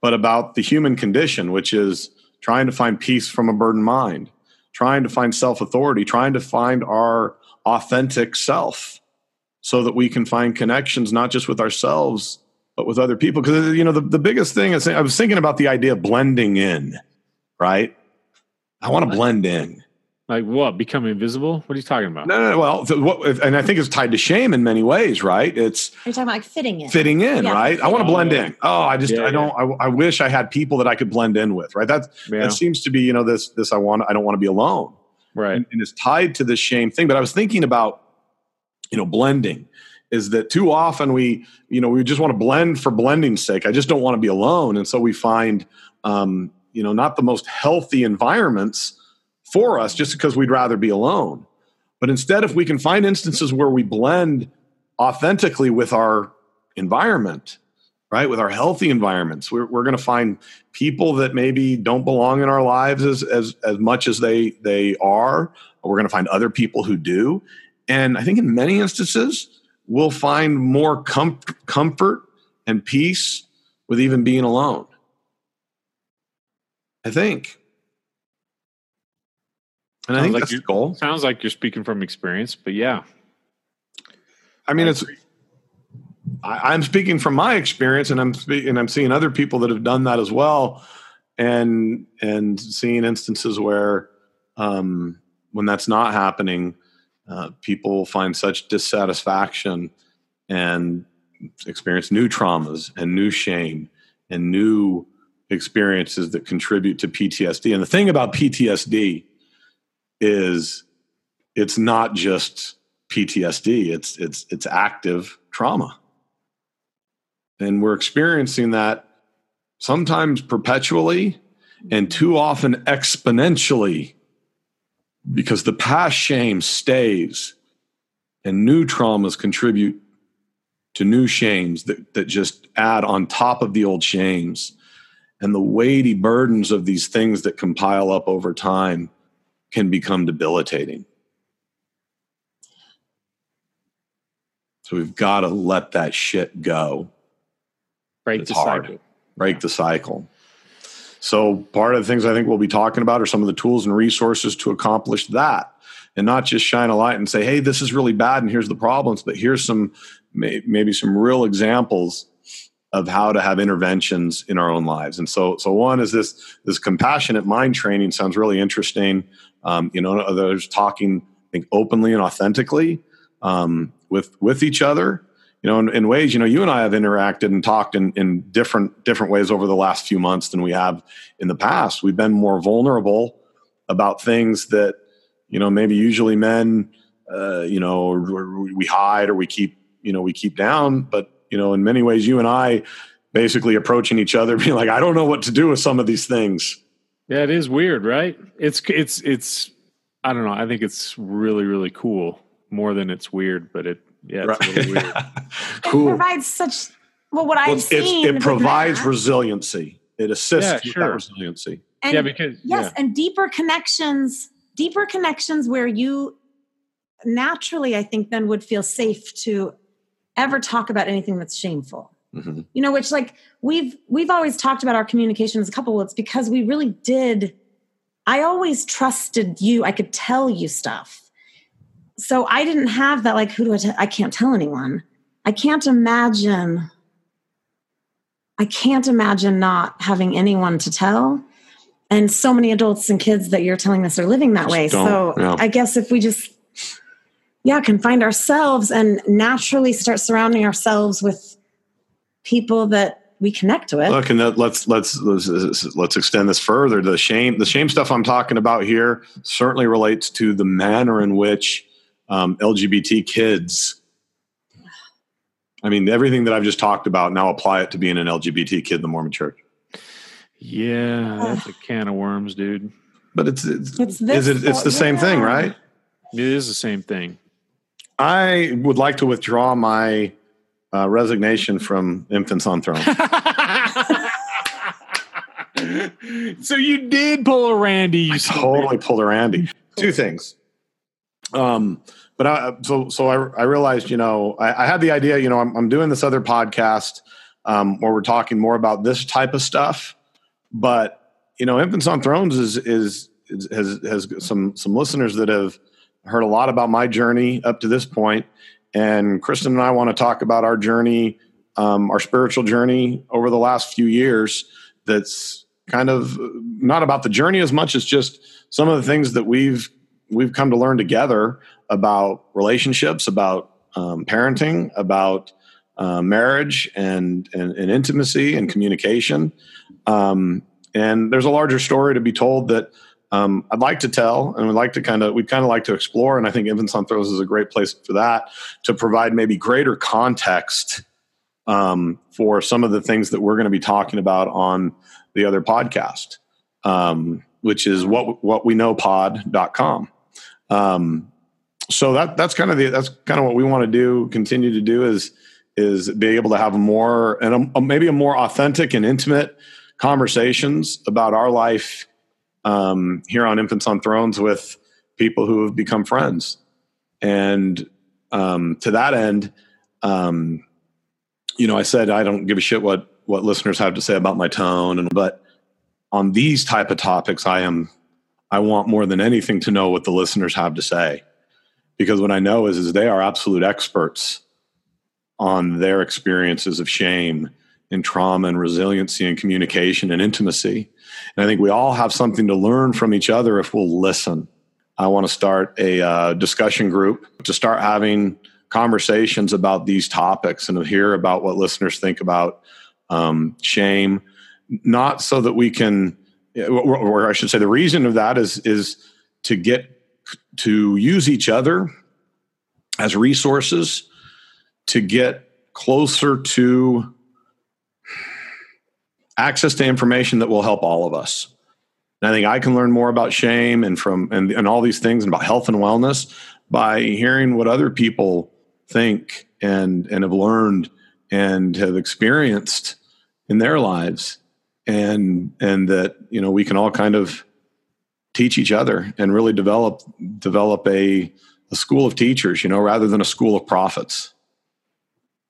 but about the human condition, which is trying to find peace from a burdened mind, trying to find self authority, trying to find our authentic self so that we can find connections not just with ourselves, but with other people. Because, you know, the, the biggest thing is I was thinking about the idea of blending in, right? I want to blend in. Like what? Become invisible? What are you talking about? No, no, no. Well, th- what, and I think it's tied to shame in many ways, right? It's you're talking about like fitting in? fitting in, Yeah, right? I want to blend in. in. Oh, I just, Yeah, I don't, I, I wish I had people that I could blend in with, right? That Yeah. that seems to be, you know, this, this I want, I don't want to be alone, Right. and, and it's tied to this shame thing. But I was thinking about, you know, blending. Is that too often we, you know, we just want to blend for blending's sake. I just don't want to be alone, and so we find, um, you know, not the most healthy environments for us just because we'd rather be alone. But instead, if we can find instances where we blend authentically with our environment, right, with our healthy environments, we're, we're going to find people that maybe don't belong in our lives as, as, as much as they, they are. We're going to find other people who do. And I think in many instances, we'll find more com- comfort and peace with even being alone. I think. And I Sounds think like that's the goal. Sounds like you're speaking from experience, but yeah. I mean, I it's. I, I'm speaking from my experience, and I'm spe- and I'm seeing other people that have done that as well, and and seeing instances where, um, when that's not happening, uh, people find such dissatisfaction and experience new traumas and new shame and new experiences that contribute to PTSD. And the thing about PTSD is it's not just PTSD, it's it's it's active trauma. And we're experiencing that sometimes perpetually and too often exponentially because the past shame stays and new traumas contribute to new shames that, that just add on top of the old shames. And the weighty burdens of these things that compile up over time can become debilitating. So we've got to let that shit go, Break It's the hard. cycle. break the cycle. So part of the things I think we'll be talking about are some of the tools and resources to accomplish that. And not just shine a light and say, hey, this is really bad and here's the problems, but here's some maybe some real examples of how to have interventions in our own lives. And so, so one is this this compassionate mind training sounds really interesting. Um, you know, others talking I think openly and authentically um, with with each other. You know, in, in ways, you know, you and I have interacted and talked in, in different different ways over the last few months than we have in the past. We've been more vulnerable about things that, you know, maybe usually men uh, you know, we hide or we keep, you know, we keep down. But, you know, in many ways, you and I basically approaching each other, being like, I don't know what to do with some of these things. Yeah, it is weird, right? It's, it's, it's, I don't know. I think it's really, really cool more than it's weird, but it, yeah, it's Right. really weird. cool. It provides such well what Well, I've it's, it's- seen. it provides Matt, resiliency. It assists Yeah, with sure. that resiliency. and yeah, because, yes, yeah. and deeper connections, deeper connections where you naturally, I think, then would feel safe to ever talk about anything that's shameful. Mhm. You know, which like we've we've always talked about our communication as a couple. It's because we really did. I always trusted you. I could tell you stuff. So I didn't have that. Like, who do I? T- I can't tell anyone. I can't imagine. I can't imagine not having anyone to tell. And so many adults and kids that you're telling us are living that Just way. So yeah. I guess if we just, yeah, can find ourselves and naturally start surrounding ourselves with people that we connect with. Look, and that, let's, let's let's let's extend this further. The shame, the shame stuff I'm talking about here certainly relates to the manner in which um, LGBT kids. I mean, everything that I've just talked about now apply it to being an LGBT kid in the Mormon Church. Yeah, that's a can of worms, dude. But it's it's, It's is this it, it's the same thing, right? It is the same thing. I would like to withdraw my uh, resignation from Infants on Throne. so you did pull a Randy. You son totally pulled a Randy. Two things. Um, but I, so so I, I realized, you know, I, I had the idea, you know, I'm, I'm doing this other podcast um, where we're talking more about this type of stuff. But you know, Infants on Thrones is is, is has has some some listeners that have heard a lot about my journey up to this point, and Kristen and I want to talk about our journey, um, our spiritual journey over the last few years. That's kind of not about the journey as much as just some of the things that we've we've come to learn together about relationships, about um, parenting, about uh, marriage and, and and intimacy and communication. Um, and there's a larger story to be told that um, I'd like to tell, and we'd like to kind of we'd kind of like to explore. And I think Infants on Thrones is a great place for that to provide maybe greater context um, for some of the things that we're going to be talking about on the other podcast, um, which is what what we know pod.com. Um, so that that's kind of the that's kind of what we want to do, continue to do is is be able to have more and a, maybe a more authentic and intimate conversations about our life um, here on Infants on Thrones with people who have become friends. And um, to that end, um, you know, I said I don't give a shit what what listeners have to say about my tone, and but on these type of topics, I am I want more than anything to know what the listeners have to say, because what I know is is they are absolute experts on their experiences of shame and trauma and resiliency and communication and intimacy. And I think we all have something to learn from each other if we'll listen. I want to start a uh, discussion group to start having conversations about these topics and to hear about what listeners think about um, shame, not so that we can, or, I should say, the reason of that is is to get to use each other as resources to get closer to access to information that will help all of us. And I think I can learn more about shame and from and, and all these things and about health and wellness by hearing what other people think and and have learned and have experienced in their lives. And and that you know we can all kind of teach each other and really develop develop a a school of teachers you know rather than a school of prophets.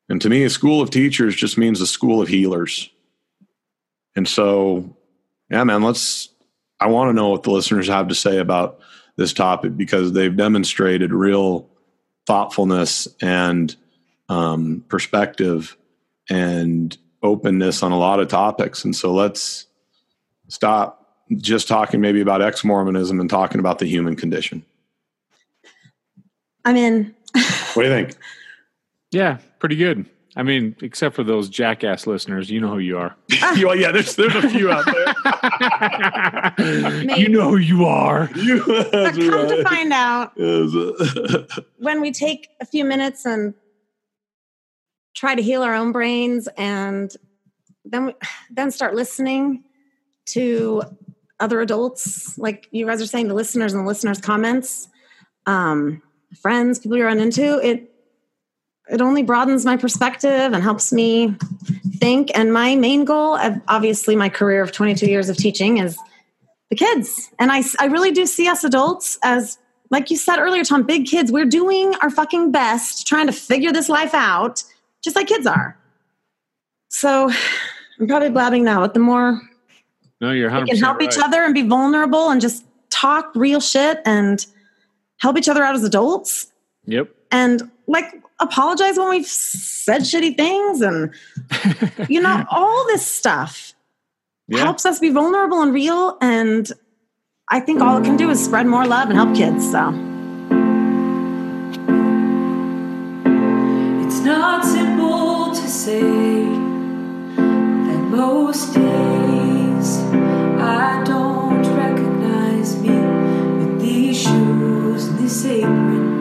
And to me a school of teachers just means a school of healers and so yeah man let's i want to know what the listeners have to say about this topic because they've demonstrated real thoughtfulness and um, perspective and openness on a lot of topics. And so let's stop just talking maybe about ex Mormonism and talking about the human condition. I'm in. What do you think? Yeah, pretty good. I mean, except for those jackass listeners, you know who you are. well, yeah, there's there's a few out there. you know who you are. You- But that's come to find out, when we take a few minutes and try to heal our own brains and then we, then start listening to other adults like you guys are saying the listeners and the listeners comments um, friends people you run into it it only broadens my perspective and helps me think. And my main goal of obviously my career of 22 years of teaching is the kids. And i, I really do see us adults as like you said earlier tom big kids. We're doing our fucking best trying to figure this life out just like kids are. So i'm probably blabbing now but the more No, you're 100 we can help each other and be vulnerable and just talk real shit and help each other out as adults. Yep. and like apologize when we've said shitty things and you know all this stuff Yeah. helps us be vulnerable and real and i think all it can do is spread more love and help kids so It's not simple to say that most days I don't recognize me with these shoes and this apron.